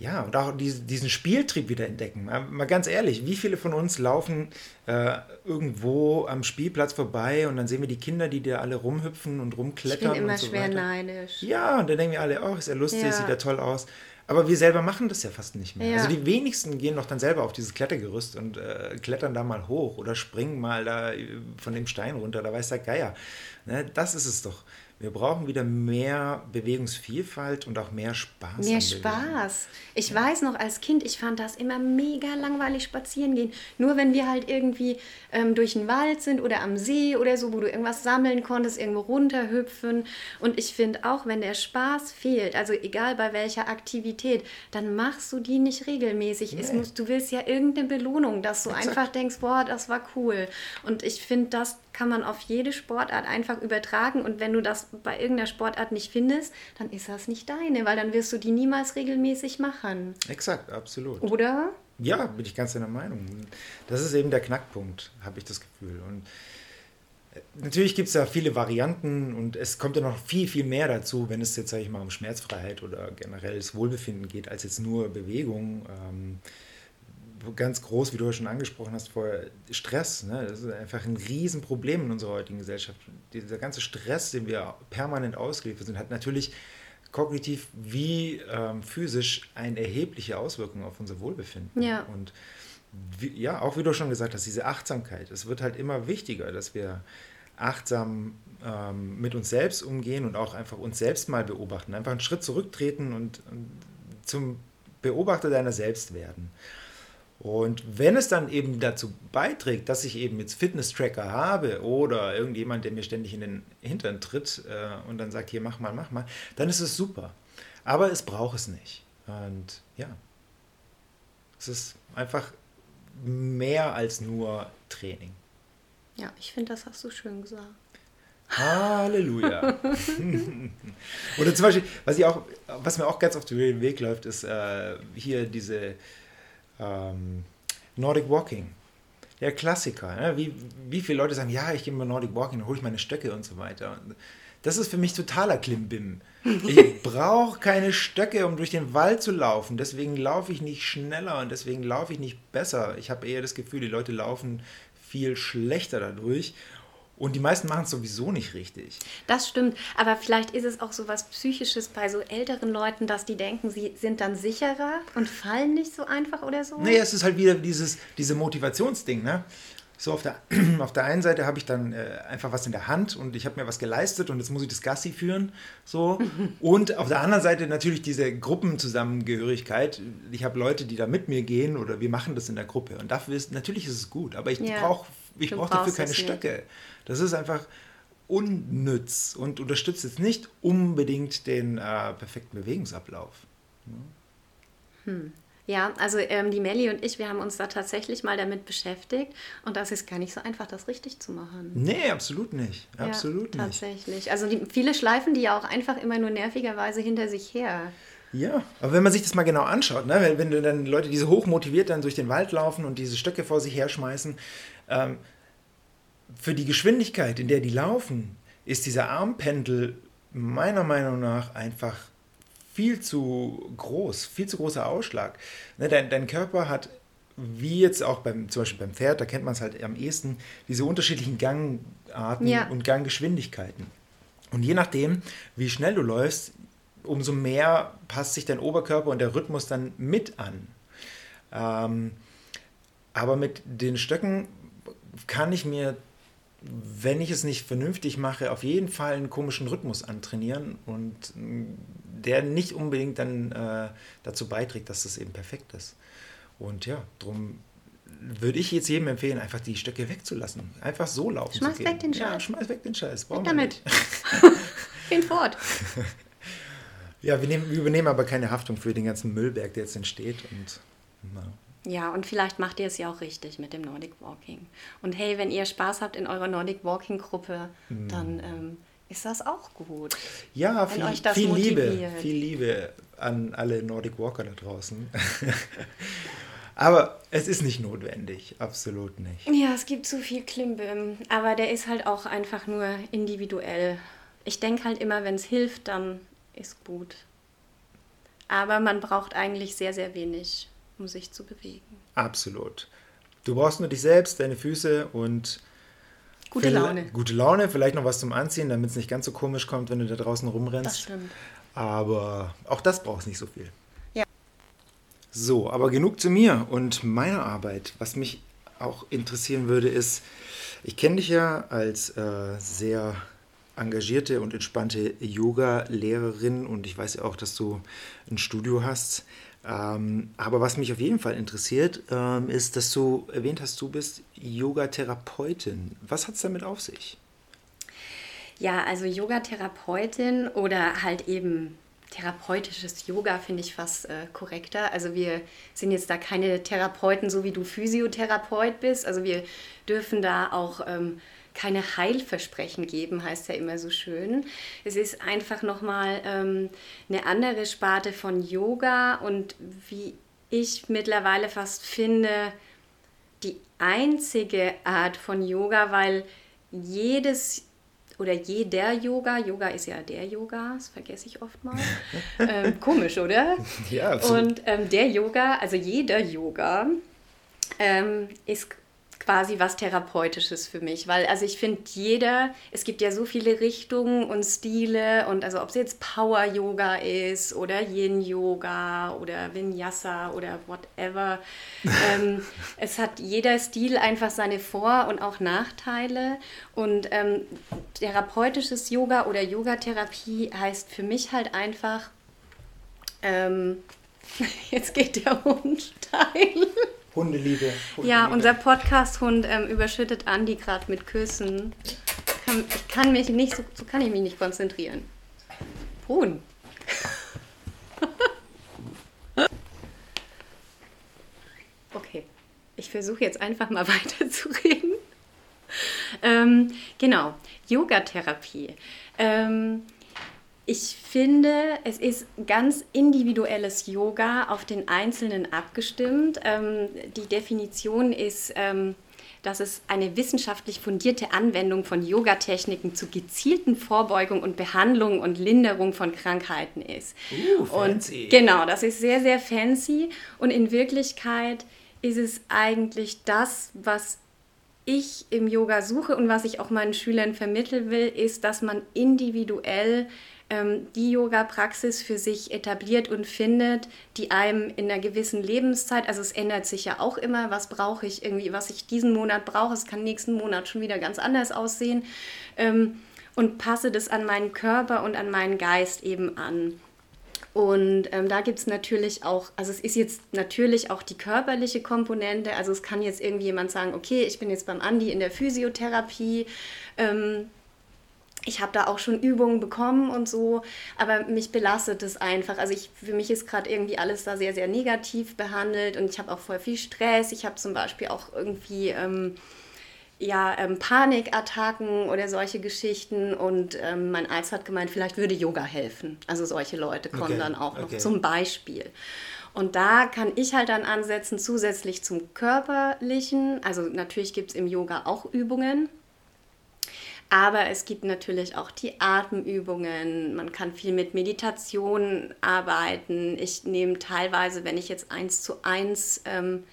Speaker 2: ja, und auch diesen Spieltrieb wieder entdecken. Mal ganz ehrlich, wie viele von uns laufen äh, irgendwo am Spielplatz vorbei und dann sehen wir die Kinder, die da alle rumhüpfen und rumklettern. Ich bin immer so schwer weiter. neidisch. Ja, und dann denken wir alle, oh, ist ja lustig, ja. sieht ja toll aus. Aber wir selber machen das ja fast nicht mehr. Ja. Also die wenigsten gehen doch dann selber auf dieses Klettergerüst und äh, klettern da mal hoch oder springen mal da äh, von dem Stein runter, da weiß der Geier. Ne, das ist es doch. Wir brauchen wieder mehr Bewegungsvielfalt und auch mehr Spaß.
Speaker 1: Mehr Spaß. Ich ja. weiß noch, als Kind, ich fand das immer mega langweilig spazieren gehen. Nur wenn wir halt irgendwie ähm, durch den Wald sind oder am See oder so, wo du irgendwas sammeln konntest, irgendwo runterhüpfen. Und ich finde auch, wenn der Spaß fehlt, also egal bei welcher Aktivität, dann machst du die nicht regelmäßig. Nee. Muss, du willst ja irgendeine Belohnung, dass du Exakt. einfach denkst, boah, das war cool. Und ich finde, das kann man auf jede Sportart einfach übertragen. Und wenn du das bei irgendeiner Sportart nicht findest, dann ist das nicht deine, weil dann wirst du die niemals regelmäßig machen.
Speaker 2: Exakt, absolut.
Speaker 1: Oder?
Speaker 2: Ja, bin ich ganz deiner Meinung. Das ist eben der Knackpunkt, habe ich das Gefühl. Und äh, natürlich gibt es da viele Varianten und es kommt ja noch viel, viel mehr dazu, wenn es jetzt, sage ich mal, um Schmerzfreiheit oder generelles Wohlbefinden geht, als jetzt nur Bewegung. Ähm, ganz groß, wie du ja schon angesprochen hast vorher, Stress. Ne? Das ist einfach ein Riesenproblem in unserer heutigen Gesellschaft. Dieser ganze Stress, den wir permanent ausgeliefert sind, hat natürlich kognitiv wie ähm, physisch eine erhebliche Auswirkung auf unser Wohlbefinden. Ja. Und wie, ja, auch wie du schon gesagt hast, diese Achtsamkeit. Es wird halt immer wichtiger, dass wir achtsam ähm, mit uns selbst umgehen und auch einfach uns selbst mal beobachten. Einfach einen Schritt zurücktreten und, und zum Beobachter deiner selbst werden. Und wenn es dann eben dazu beiträgt, dass ich eben jetzt Fitness-Tracker habe oder irgendjemand, der mir ständig in den Hintern tritt äh, und dann sagt, hier mach mal, mach mal, dann ist es super. Aber es braucht es nicht. Und ja, es ist einfach mehr als nur Training.
Speaker 1: Ja, ich finde, das hast du schön gesagt.
Speaker 2: Halleluja. Oder zum Beispiel, was, ich auch, was mir auch ganz auf den Weg läuft, ist äh, hier diese ähm, Nordic Walking. der Klassiker. Ne? Wie, wie viele Leute sagen, ja, ich gehe mal Nordic Walking, dann hole ich meine Stöcke und so weiter. Das ist für mich totaler Klimbim. Ich brauche keine Stöcke, um durch den Wald zu laufen. Deswegen laufe ich nicht schneller und deswegen laufe ich nicht besser. Ich habe eher das Gefühl, die Leute laufen viel schlechter dadurch. Und die meisten machen es sowieso nicht richtig.
Speaker 1: Das stimmt. Aber vielleicht ist es auch so was Psychisches bei so älteren Leuten, dass die denken, sie sind dann sicherer und fallen nicht so einfach oder so.
Speaker 2: Nee, es ist halt wieder dieses diese Motivationsding. Ne? So auf der, auf der einen Seite habe ich dann äh, einfach was in der Hand und ich habe mir was geleistet und jetzt muss ich das Gassi führen. So. Und auf der anderen Seite natürlich diese Gruppenzusammengehörigkeit. Ich habe Leute, die da mit mir gehen oder wir machen das in der Gruppe. Und dafür ist, natürlich ist es gut, aber ich ja. brauche ich brauch dafür keine Stöcke. Das ist einfach unnütz und unterstützt jetzt nicht unbedingt den äh, perfekten Bewegungsablauf.
Speaker 1: Ja. Hm. Ja, also ähm, die Melli und ich, wir haben uns da tatsächlich mal damit beschäftigt und das ist gar nicht so einfach, das richtig zu machen.
Speaker 2: Nee, absolut nicht. Absolut
Speaker 1: ja, nicht. Tatsächlich. Also die, viele schleifen die ja auch einfach immer nur nervigerweise hinter sich her.
Speaker 2: Ja, aber wenn man sich das mal genau anschaut, ne, wenn, wenn dann Leute, die so hoch motiviert dann durch den Wald laufen und diese Stöcke vor sich herschmeißen, ähm, für die Geschwindigkeit, in der die laufen, ist dieser Armpendel meiner Meinung nach einfach viel zu groß, viel zu großer Ausschlag. Ne, dein, dein Körper hat, wie jetzt auch beim, zum Beispiel beim Pferd, da kennt man es halt am ehesten, diese unterschiedlichen Gangarten ja. und Ganggeschwindigkeiten. Und je nachdem, wie schnell du läufst, umso mehr passt sich dein Oberkörper und der Rhythmus dann mit an. Ähm, aber mit den Stöcken kann ich mir wenn ich es nicht vernünftig mache, auf jeden Fall einen komischen Rhythmus antrainieren und mm, der nicht unbedingt dann äh, dazu beiträgt, dass es eben perfekt ist. Und ja, darum würde ich jetzt jedem empfehlen, einfach die Stöcke wegzulassen. Einfach so laufen
Speaker 1: schmeiß
Speaker 2: zu
Speaker 1: gehen. weg den Scheiß.
Speaker 2: Ja, schmeiß weg den Scheiß.
Speaker 1: Brauchen weg damit. Gehen fort.
Speaker 2: ja, wir, nehmen, wir, übernehmen aber keine Haftung für den ganzen Müllberg, der jetzt entsteht. Und,
Speaker 1: na. Ja, und vielleicht macht ihr es ja auch richtig mit dem Nordic Walking. Und hey, wenn ihr Spaß habt in eurer Nordic Walking Gruppe, mhm. dann ähm, ist das auch gut.
Speaker 2: Ja, viel, viel Liebe, viel Liebe an alle Nordic Walker da draußen. aber es ist nicht notwendig, absolut nicht.
Speaker 1: Ja, es gibt zu viel Klimbim, aber der ist halt auch einfach nur individuell. Ich denke halt immer, wenn es hilft, dann ist gut. Aber man braucht eigentlich sehr, sehr wenig um sich zu bewegen.
Speaker 2: Absolut. Du brauchst nur dich selbst, deine Füße und
Speaker 1: gute Laune.
Speaker 2: Gute Laune, vielleicht noch was zum Anziehen, damit es nicht ganz so komisch kommt, wenn du da draußen rumrennst.
Speaker 1: Das stimmt.
Speaker 2: Aber auch das brauchst nicht so viel.
Speaker 1: Ja.
Speaker 2: So, aber genug zu mir und meiner Arbeit. Was mich auch interessieren würde, ist, ich kenne dich ja als äh, sehr engagierte und entspannte Yoga-Lehrerin und ich weiß ja auch, dass du ein Studio hast. Ähm, aber was mich auf jeden Fall interessiert, ähm, ist, dass du erwähnt hast, du bist Yogatherapeutin. Was hat es damit auf sich?
Speaker 1: Ja, also Yogatherapeutin oder halt eben therapeutisches Yoga finde ich fast äh, korrekter. Also wir sind jetzt da keine Therapeuten, so wie du Physiotherapeut bist. Also wir dürfen da auch ähm, keine Heilversprechen geben, heißt ja immer so schön. Es ist einfach nochmal ähm, eine andere Sparte von Yoga und wie ich mittlerweile fast finde, die einzige Art von Yoga, weil jedes oder jeder Yoga, Yoga ist ja der Yoga, das vergesse ich oft mal. ähm, komisch, oder?
Speaker 2: Ja, absolut.
Speaker 1: Und ähm, der Yoga, also jeder Yoga, ähm, ist quasi was Therapeutisches für mich, weil also ich finde jeder, es gibt ja so viele Richtungen und Stile und also ob es jetzt Power Yoga ist oder Yin Yoga oder Vinyasa oder whatever, ähm, es hat jeder Stil einfach seine Vor- und auch Nachteile und ähm, therapeutisches Yoga oder Yogatherapie heißt für mich halt einfach, ähm, jetzt geht der Hund steil.
Speaker 2: Hundeliebe.
Speaker 1: Hundeliebe. Ja, unser Podcast-Hund ähm, überschüttet Andi gerade mit Küssen. Kann, ich kann mich nicht, so, so kann ich mich nicht konzentrieren. Huhn. okay, ich versuche jetzt einfach mal weiterzureden. Ähm, genau, Yogatherapie. Ähm, ich finde, es ist ganz individuelles Yoga auf den Einzelnen abgestimmt. Ähm, die Definition ist ähm, dass es eine wissenschaftlich fundierte Anwendung von Yoga-Techniken zur gezielten Vorbeugung und Behandlung und Linderung von Krankheiten ist.
Speaker 2: Uh, fancy.
Speaker 1: Und genau, das ist sehr, sehr fancy. Und in Wirklichkeit ist es eigentlich das, was ich im Yoga suche und was ich auch meinen Schülern vermitteln will, ist, dass man individuell ähm, die Yoga-Praxis für sich etabliert und findet, die einem in einer gewissen Lebenszeit, also es ändert sich ja auch immer, was brauche ich irgendwie, was ich diesen Monat brauche, es kann nächsten Monat schon wieder ganz anders aussehen ähm, und passe das an meinen Körper und an meinen Geist eben an. Und ähm, da gibt es natürlich auch, also es ist jetzt natürlich auch die körperliche Komponente. Also es kann jetzt irgendwie jemand sagen, okay, ich bin jetzt beim Andi in der Physiotherapie. Ähm, ich habe da auch schon Übungen bekommen und so, aber mich belastet es einfach. Also ich, für mich ist gerade irgendwie alles da sehr, sehr negativ behandelt und ich habe auch voll viel Stress. Ich habe zum Beispiel auch irgendwie ähm, ja, ähm, Panikattacken oder solche Geschichten und ähm, mein Arzt hat gemeint, vielleicht würde Yoga helfen. Also solche Leute kommen okay. dann auch noch okay. zum Beispiel. Und da kann ich halt dann ansetzen, zusätzlich zum körperlichen. Also natürlich gibt es im Yoga auch Übungen aber es gibt natürlich auch die Atemübungen. Man kann viel mit Meditation arbeiten. Ich nehme teilweise, wenn ich jetzt eins zu eins ähm,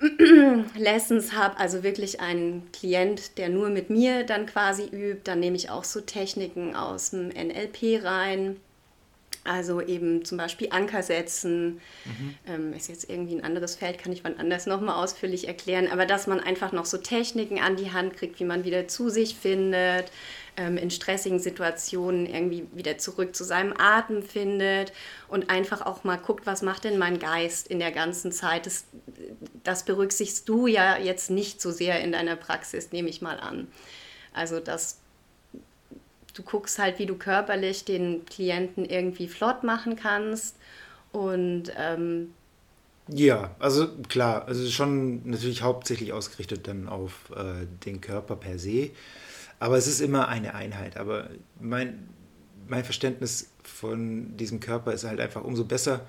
Speaker 1: Lessons habe, also wirklich einen Klient, der nur mit mir dann quasi übt, dann nehme ich auch so Techniken aus dem NLP rein. Also eben zum Beispiel Anker setzen, mhm. ähm, ist jetzt irgendwie ein anderes Feld, kann ich wann anders nochmal ausführlich erklären, aber dass man einfach noch so Techniken an die Hand kriegt, wie man wieder zu sich findet, ähm, in stressigen Situationen irgendwie wieder zurück zu seinem Atem findet und einfach auch mal guckt, was macht denn mein Geist in der ganzen Zeit. Das, das berücksichtigst du ja jetzt nicht so sehr in deiner Praxis, nehme ich mal an. Also das du guckst halt, wie du körperlich den Klienten irgendwie flott machen kannst. Und ähm,
Speaker 2: ja, also klar, also schon natürlich hauptsächlich ausgerichtet dann auf äh, den Körper per se. Aber es ist immer eine Einheit. Aber mein, mein Verständnis von diesem Körper ist halt einfach, umso besser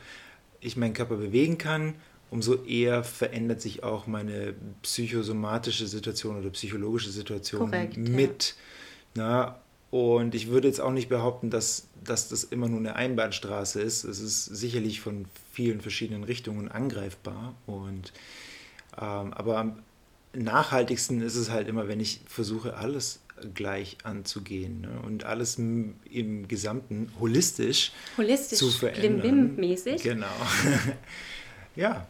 Speaker 2: ich meinen Körper bewegen kann, umso eher verändert sich auch meine psychosomatische Situation oder psychologische Situation Korrekt, mit. Ja. Na, und ich würde jetzt auch nicht behaupten, dass, dass das immer nur eine Einbahnstraße ist. Es ist sicherlich von vielen verschiedenen Richtungen angreifbar. Und, ähm, aber am nachhaltigsten ist es halt immer, wenn ich versuche, alles gleich anzugehen ne? und alles im Gesamten holistisch, holistisch zu verändern.
Speaker 1: mäßig
Speaker 2: Genau. ja.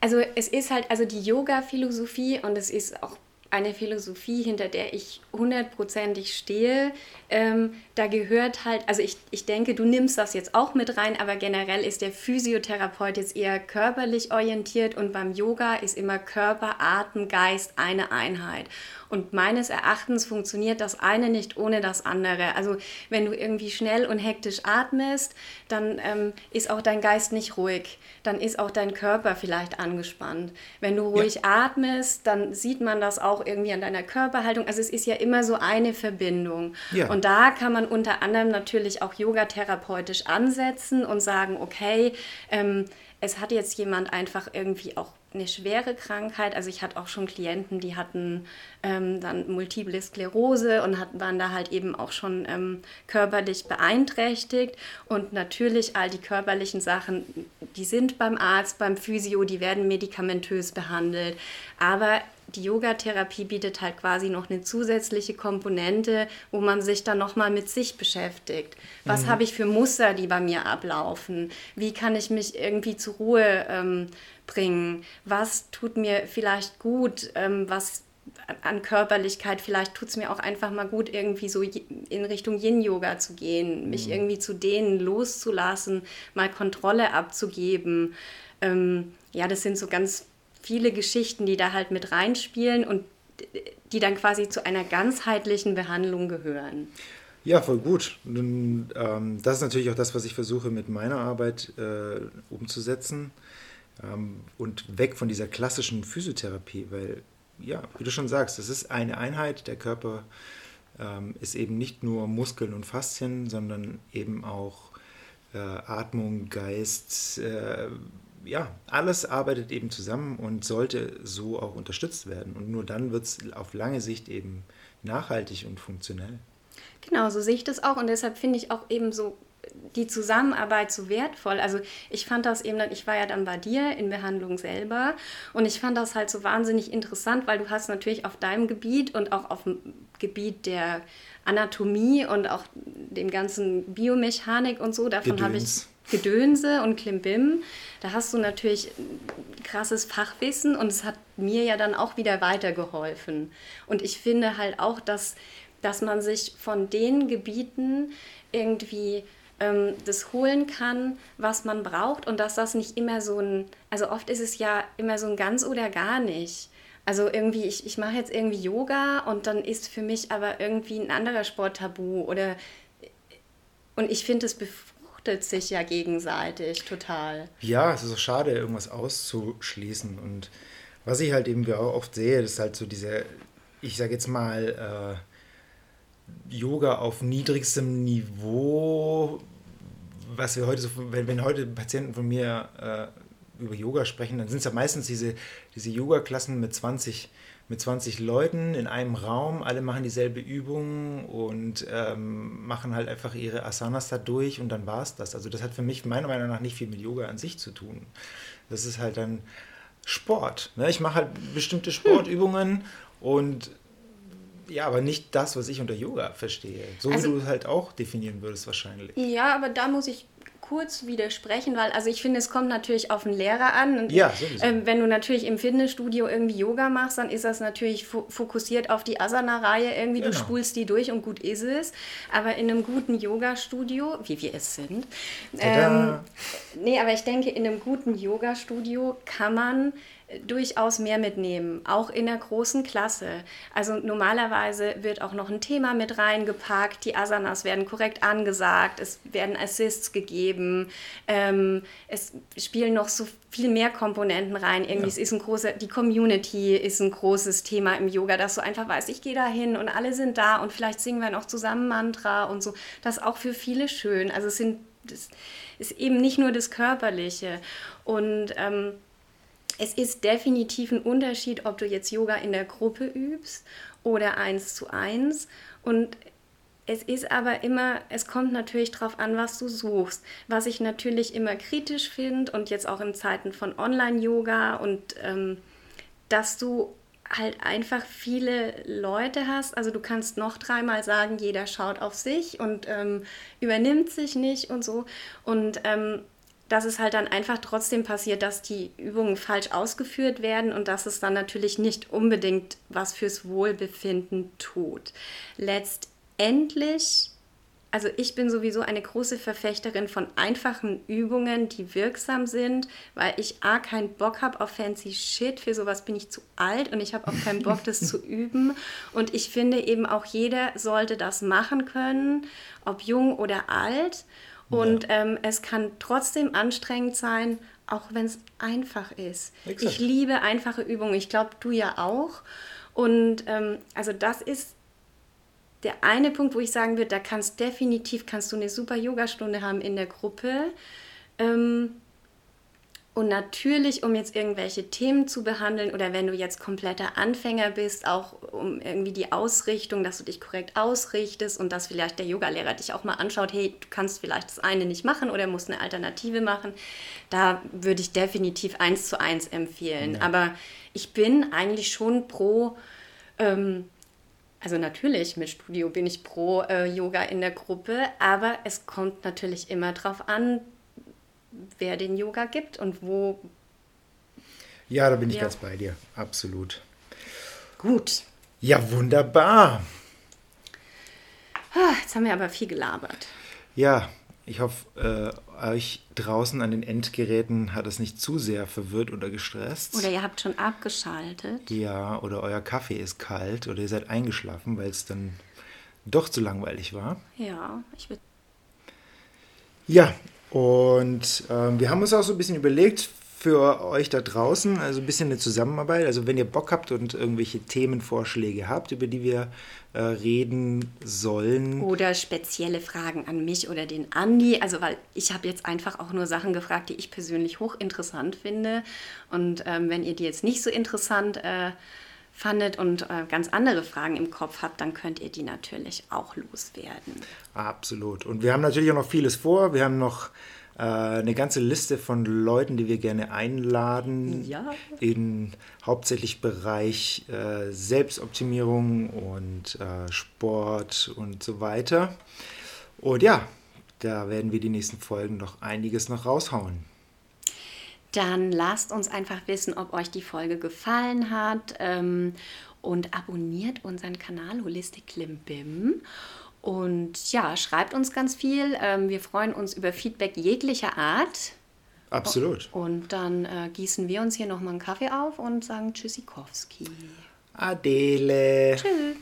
Speaker 1: Also es ist halt, also die Yoga-Philosophie und es ist auch eine Philosophie, hinter der ich hundertprozentig stehe. Ähm, da gehört halt, also ich, ich denke, du nimmst das jetzt auch mit rein, aber generell ist der Physiotherapeut jetzt eher körperlich orientiert und beim Yoga ist immer Körper, Atem, Geist eine Einheit. Und meines Erachtens funktioniert das eine nicht ohne das andere. Also wenn du irgendwie schnell und hektisch atmest, dann ähm, ist auch dein Geist nicht ruhig. Dann ist auch dein Körper vielleicht angespannt. Wenn du ruhig ja. atmest, dann sieht man das auch irgendwie an deiner Körperhaltung. Also es ist ja immer so eine Verbindung. Ja. Und da kann man unter anderem natürlich auch yogatherapeutisch ansetzen und sagen, okay, ähm, es hat jetzt jemand einfach irgendwie auch eine schwere Krankheit. Also ich hatte auch schon Klienten, die hatten ähm, dann Multiple Sklerose und hat, waren da halt eben auch schon ähm, körperlich beeinträchtigt. Und natürlich all die körperlichen Sachen, die sind beim Arzt, beim Physio, die werden medikamentös behandelt. Aber die Yogatherapie bietet halt quasi noch eine zusätzliche Komponente, wo man sich dann nochmal mit sich beschäftigt. Was mhm. habe ich für Muster, die bei mir ablaufen? Wie kann ich mich irgendwie zur Ruhe ähm, bringen? Was tut mir vielleicht gut? Ähm, was an Körperlichkeit, vielleicht tut es mir auch einfach mal gut, irgendwie so in Richtung Yin-Yoga zu gehen, mich mhm. irgendwie zu dehnen, loszulassen, mal Kontrolle abzugeben. Ähm, ja, das sind so ganz viele Geschichten, die da halt mit reinspielen und die dann quasi zu einer ganzheitlichen Behandlung gehören.
Speaker 2: Ja, voll gut. Ähm, das ist natürlich auch das, was ich versuche mit meiner Arbeit äh, umzusetzen und weg von dieser klassischen Physiotherapie, weil, ja, wie du schon sagst, es ist eine Einheit. Der Körper ähm, ist eben nicht nur Muskeln und Faszien, sondern eben auch äh, Atmung, Geist, äh, ja, alles arbeitet eben zusammen und sollte so auch unterstützt werden. Und nur dann wird es auf lange Sicht eben nachhaltig und funktionell.
Speaker 1: Genau, so sehe ich das auch. Und deshalb finde ich auch eben so die Zusammenarbeit so wertvoll. Also ich fand das eben, ich war ja dann bei dir in Behandlung selber und ich fand das halt so wahnsinnig interessant, weil du hast natürlich auf deinem Gebiet und auch auf dem Gebiet der Anatomie und auch dem ganzen Biomechanik und so, davon habe ich Gedönse und Klimbim. Da hast du natürlich krasses Fachwissen und es hat mir ja dann auch wieder weitergeholfen. Und ich finde halt auch, dass, dass man sich von den Gebieten irgendwie ähm, das holen kann, was man braucht und dass das nicht immer so ein, also oft ist es ja immer so ein ganz oder gar nicht. Also irgendwie, ich, ich mache jetzt irgendwie Yoga und dann ist für mich aber irgendwie ein anderer Sport tabu oder und ich finde, es befruchtet sich ja gegenseitig total.
Speaker 2: Ja, es ist so schade, irgendwas auszuschließen. Und was ich halt eben auch oft sehe, ist halt so diese, ich sage jetzt mal, äh, Yoga auf niedrigstem Niveau, was wir heute so, wenn, wenn heute Patienten von mir äh, über Yoga sprechen, dann sind es ja meistens diese, diese Yoga-Klassen mit 20, mit 20 Leuten in einem Raum, alle machen dieselbe Übung und ähm, machen halt einfach ihre Asanas da durch und dann war es das. Also das hat für mich meiner Meinung nach nicht viel mit Yoga an sich zu tun. Das ist halt dann Sport. Ne? Ich mache halt bestimmte Sportübungen hm. und ja, aber nicht das, was ich unter Yoga verstehe. So also, wie du es halt auch definieren würdest wahrscheinlich.
Speaker 1: Ja, aber da muss ich kurz widersprechen, weil also ich finde, es kommt natürlich auf den Lehrer an. Und, ja, sowieso. Ähm, wenn du natürlich im Fitnessstudio irgendwie Yoga machst, dann ist das natürlich fo fokussiert auf die Asana-Reihe irgendwie. Genau. Du spulst die durch und gut ist es. Aber in einem guten Yoga-Studio, wie wir es sind, ähm, nee, aber ich denke, in einem guten Yoga-Studio kann man durchaus mehr mitnehmen, auch in der großen Klasse. Also normalerweise wird auch noch ein Thema mit reingepackt, die Asanas werden korrekt angesagt, es werden Assists gegeben, ähm, es spielen noch so viel mehr Komponenten rein. Irgendwie ja. es ist ein großer, die Community ist ein großes Thema im Yoga, dass du einfach weißt, ich gehe da hin und alle sind da und vielleicht singen wir noch zusammen Mantra und so. Das ist auch für viele schön. Also es sind, das ist eben nicht nur das Körperliche und ähm, es ist definitiv ein Unterschied, ob du jetzt Yoga in der Gruppe übst oder eins zu eins. Und es ist aber immer, es kommt natürlich darauf an, was du suchst. Was ich natürlich immer kritisch finde und jetzt auch in Zeiten von Online-Yoga und ähm, dass du halt einfach viele Leute hast. Also du kannst noch dreimal sagen, jeder schaut auf sich und ähm, übernimmt sich nicht und so. Und ähm, dass es halt dann einfach trotzdem passiert, dass die Übungen falsch ausgeführt werden und dass es dann natürlich nicht unbedingt was fürs Wohlbefinden tut. Letztendlich, also ich bin sowieso eine große Verfechterin von einfachen Übungen, die wirksam sind, weil ich A, keinen Bock habe auf fancy Shit, für sowas bin ich zu alt und ich habe auch keinen Bock, das zu üben. Und ich finde eben auch jeder sollte das machen können, ob jung oder alt. Und ja. ähm, es kann trotzdem anstrengend sein, auch wenn es einfach ist. Exakt. Ich liebe einfache Übungen. Ich glaube, du ja auch. Und ähm, also das ist der eine Punkt, wo ich sagen würde, da kannst definitiv kannst du eine super Yogastunde haben in der Gruppe. Ähm, und natürlich, um jetzt irgendwelche Themen zu behandeln oder wenn du jetzt kompletter Anfänger bist, auch um irgendwie die Ausrichtung, dass du dich korrekt ausrichtest und dass vielleicht der Yogalehrer dich auch mal anschaut, hey, du kannst vielleicht das eine nicht machen oder musst eine Alternative machen, da würde ich definitiv eins zu eins empfehlen. Ja. Aber ich bin eigentlich schon pro, ähm, also natürlich mit Studio bin ich pro äh, Yoga in der Gruppe, aber es kommt natürlich immer darauf an, wer den Yoga gibt und wo.
Speaker 2: Ja, da bin ich ja. ganz bei dir. Absolut.
Speaker 1: Gut.
Speaker 2: Ja, wunderbar.
Speaker 1: Ah, jetzt haben wir aber viel gelabert.
Speaker 2: Ja, ich hoffe, äh, euch draußen an den Endgeräten hat es nicht zu sehr verwirrt oder gestresst.
Speaker 1: Oder ihr habt schon abgeschaltet.
Speaker 2: Ja, oder euer Kaffee ist kalt oder ihr seid eingeschlafen, weil es dann doch zu langweilig war.
Speaker 1: Ja, ich würde.
Speaker 2: Ja, und ähm, wir haben uns auch so ein bisschen überlegt, für euch da draußen, also ein bisschen eine Zusammenarbeit. Also wenn ihr Bock habt und irgendwelche Themenvorschläge habt, über die wir äh, reden sollen.
Speaker 1: Oder spezielle Fragen an mich oder den Andi. Also weil ich habe jetzt einfach auch nur Sachen gefragt, die ich persönlich hochinteressant finde. Und ähm, wenn ihr die jetzt nicht so interessant äh, fandet und äh, ganz andere Fragen im Kopf habt, dann könnt ihr die natürlich auch loswerden.
Speaker 2: Absolut. Und wir haben natürlich auch noch vieles vor. Wir haben noch äh, eine ganze Liste von Leuten, die wir gerne einladen.
Speaker 1: Ja.
Speaker 2: In hauptsächlich Bereich äh, Selbstoptimierung und äh, Sport und so weiter. Und ja, da werden wir die nächsten Folgen noch einiges noch raushauen.
Speaker 1: Dann lasst uns einfach wissen, ob euch die Folge gefallen hat ähm, und abonniert unseren Kanal Holistic Klimbim. Und ja, schreibt uns ganz viel. Ähm, wir freuen uns über Feedback jeglicher Art.
Speaker 2: Absolut.
Speaker 1: Und dann äh, gießen wir uns hier nochmal einen Kaffee auf und sagen Tschüssikowski.
Speaker 2: Adele.
Speaker 1: Tschüss.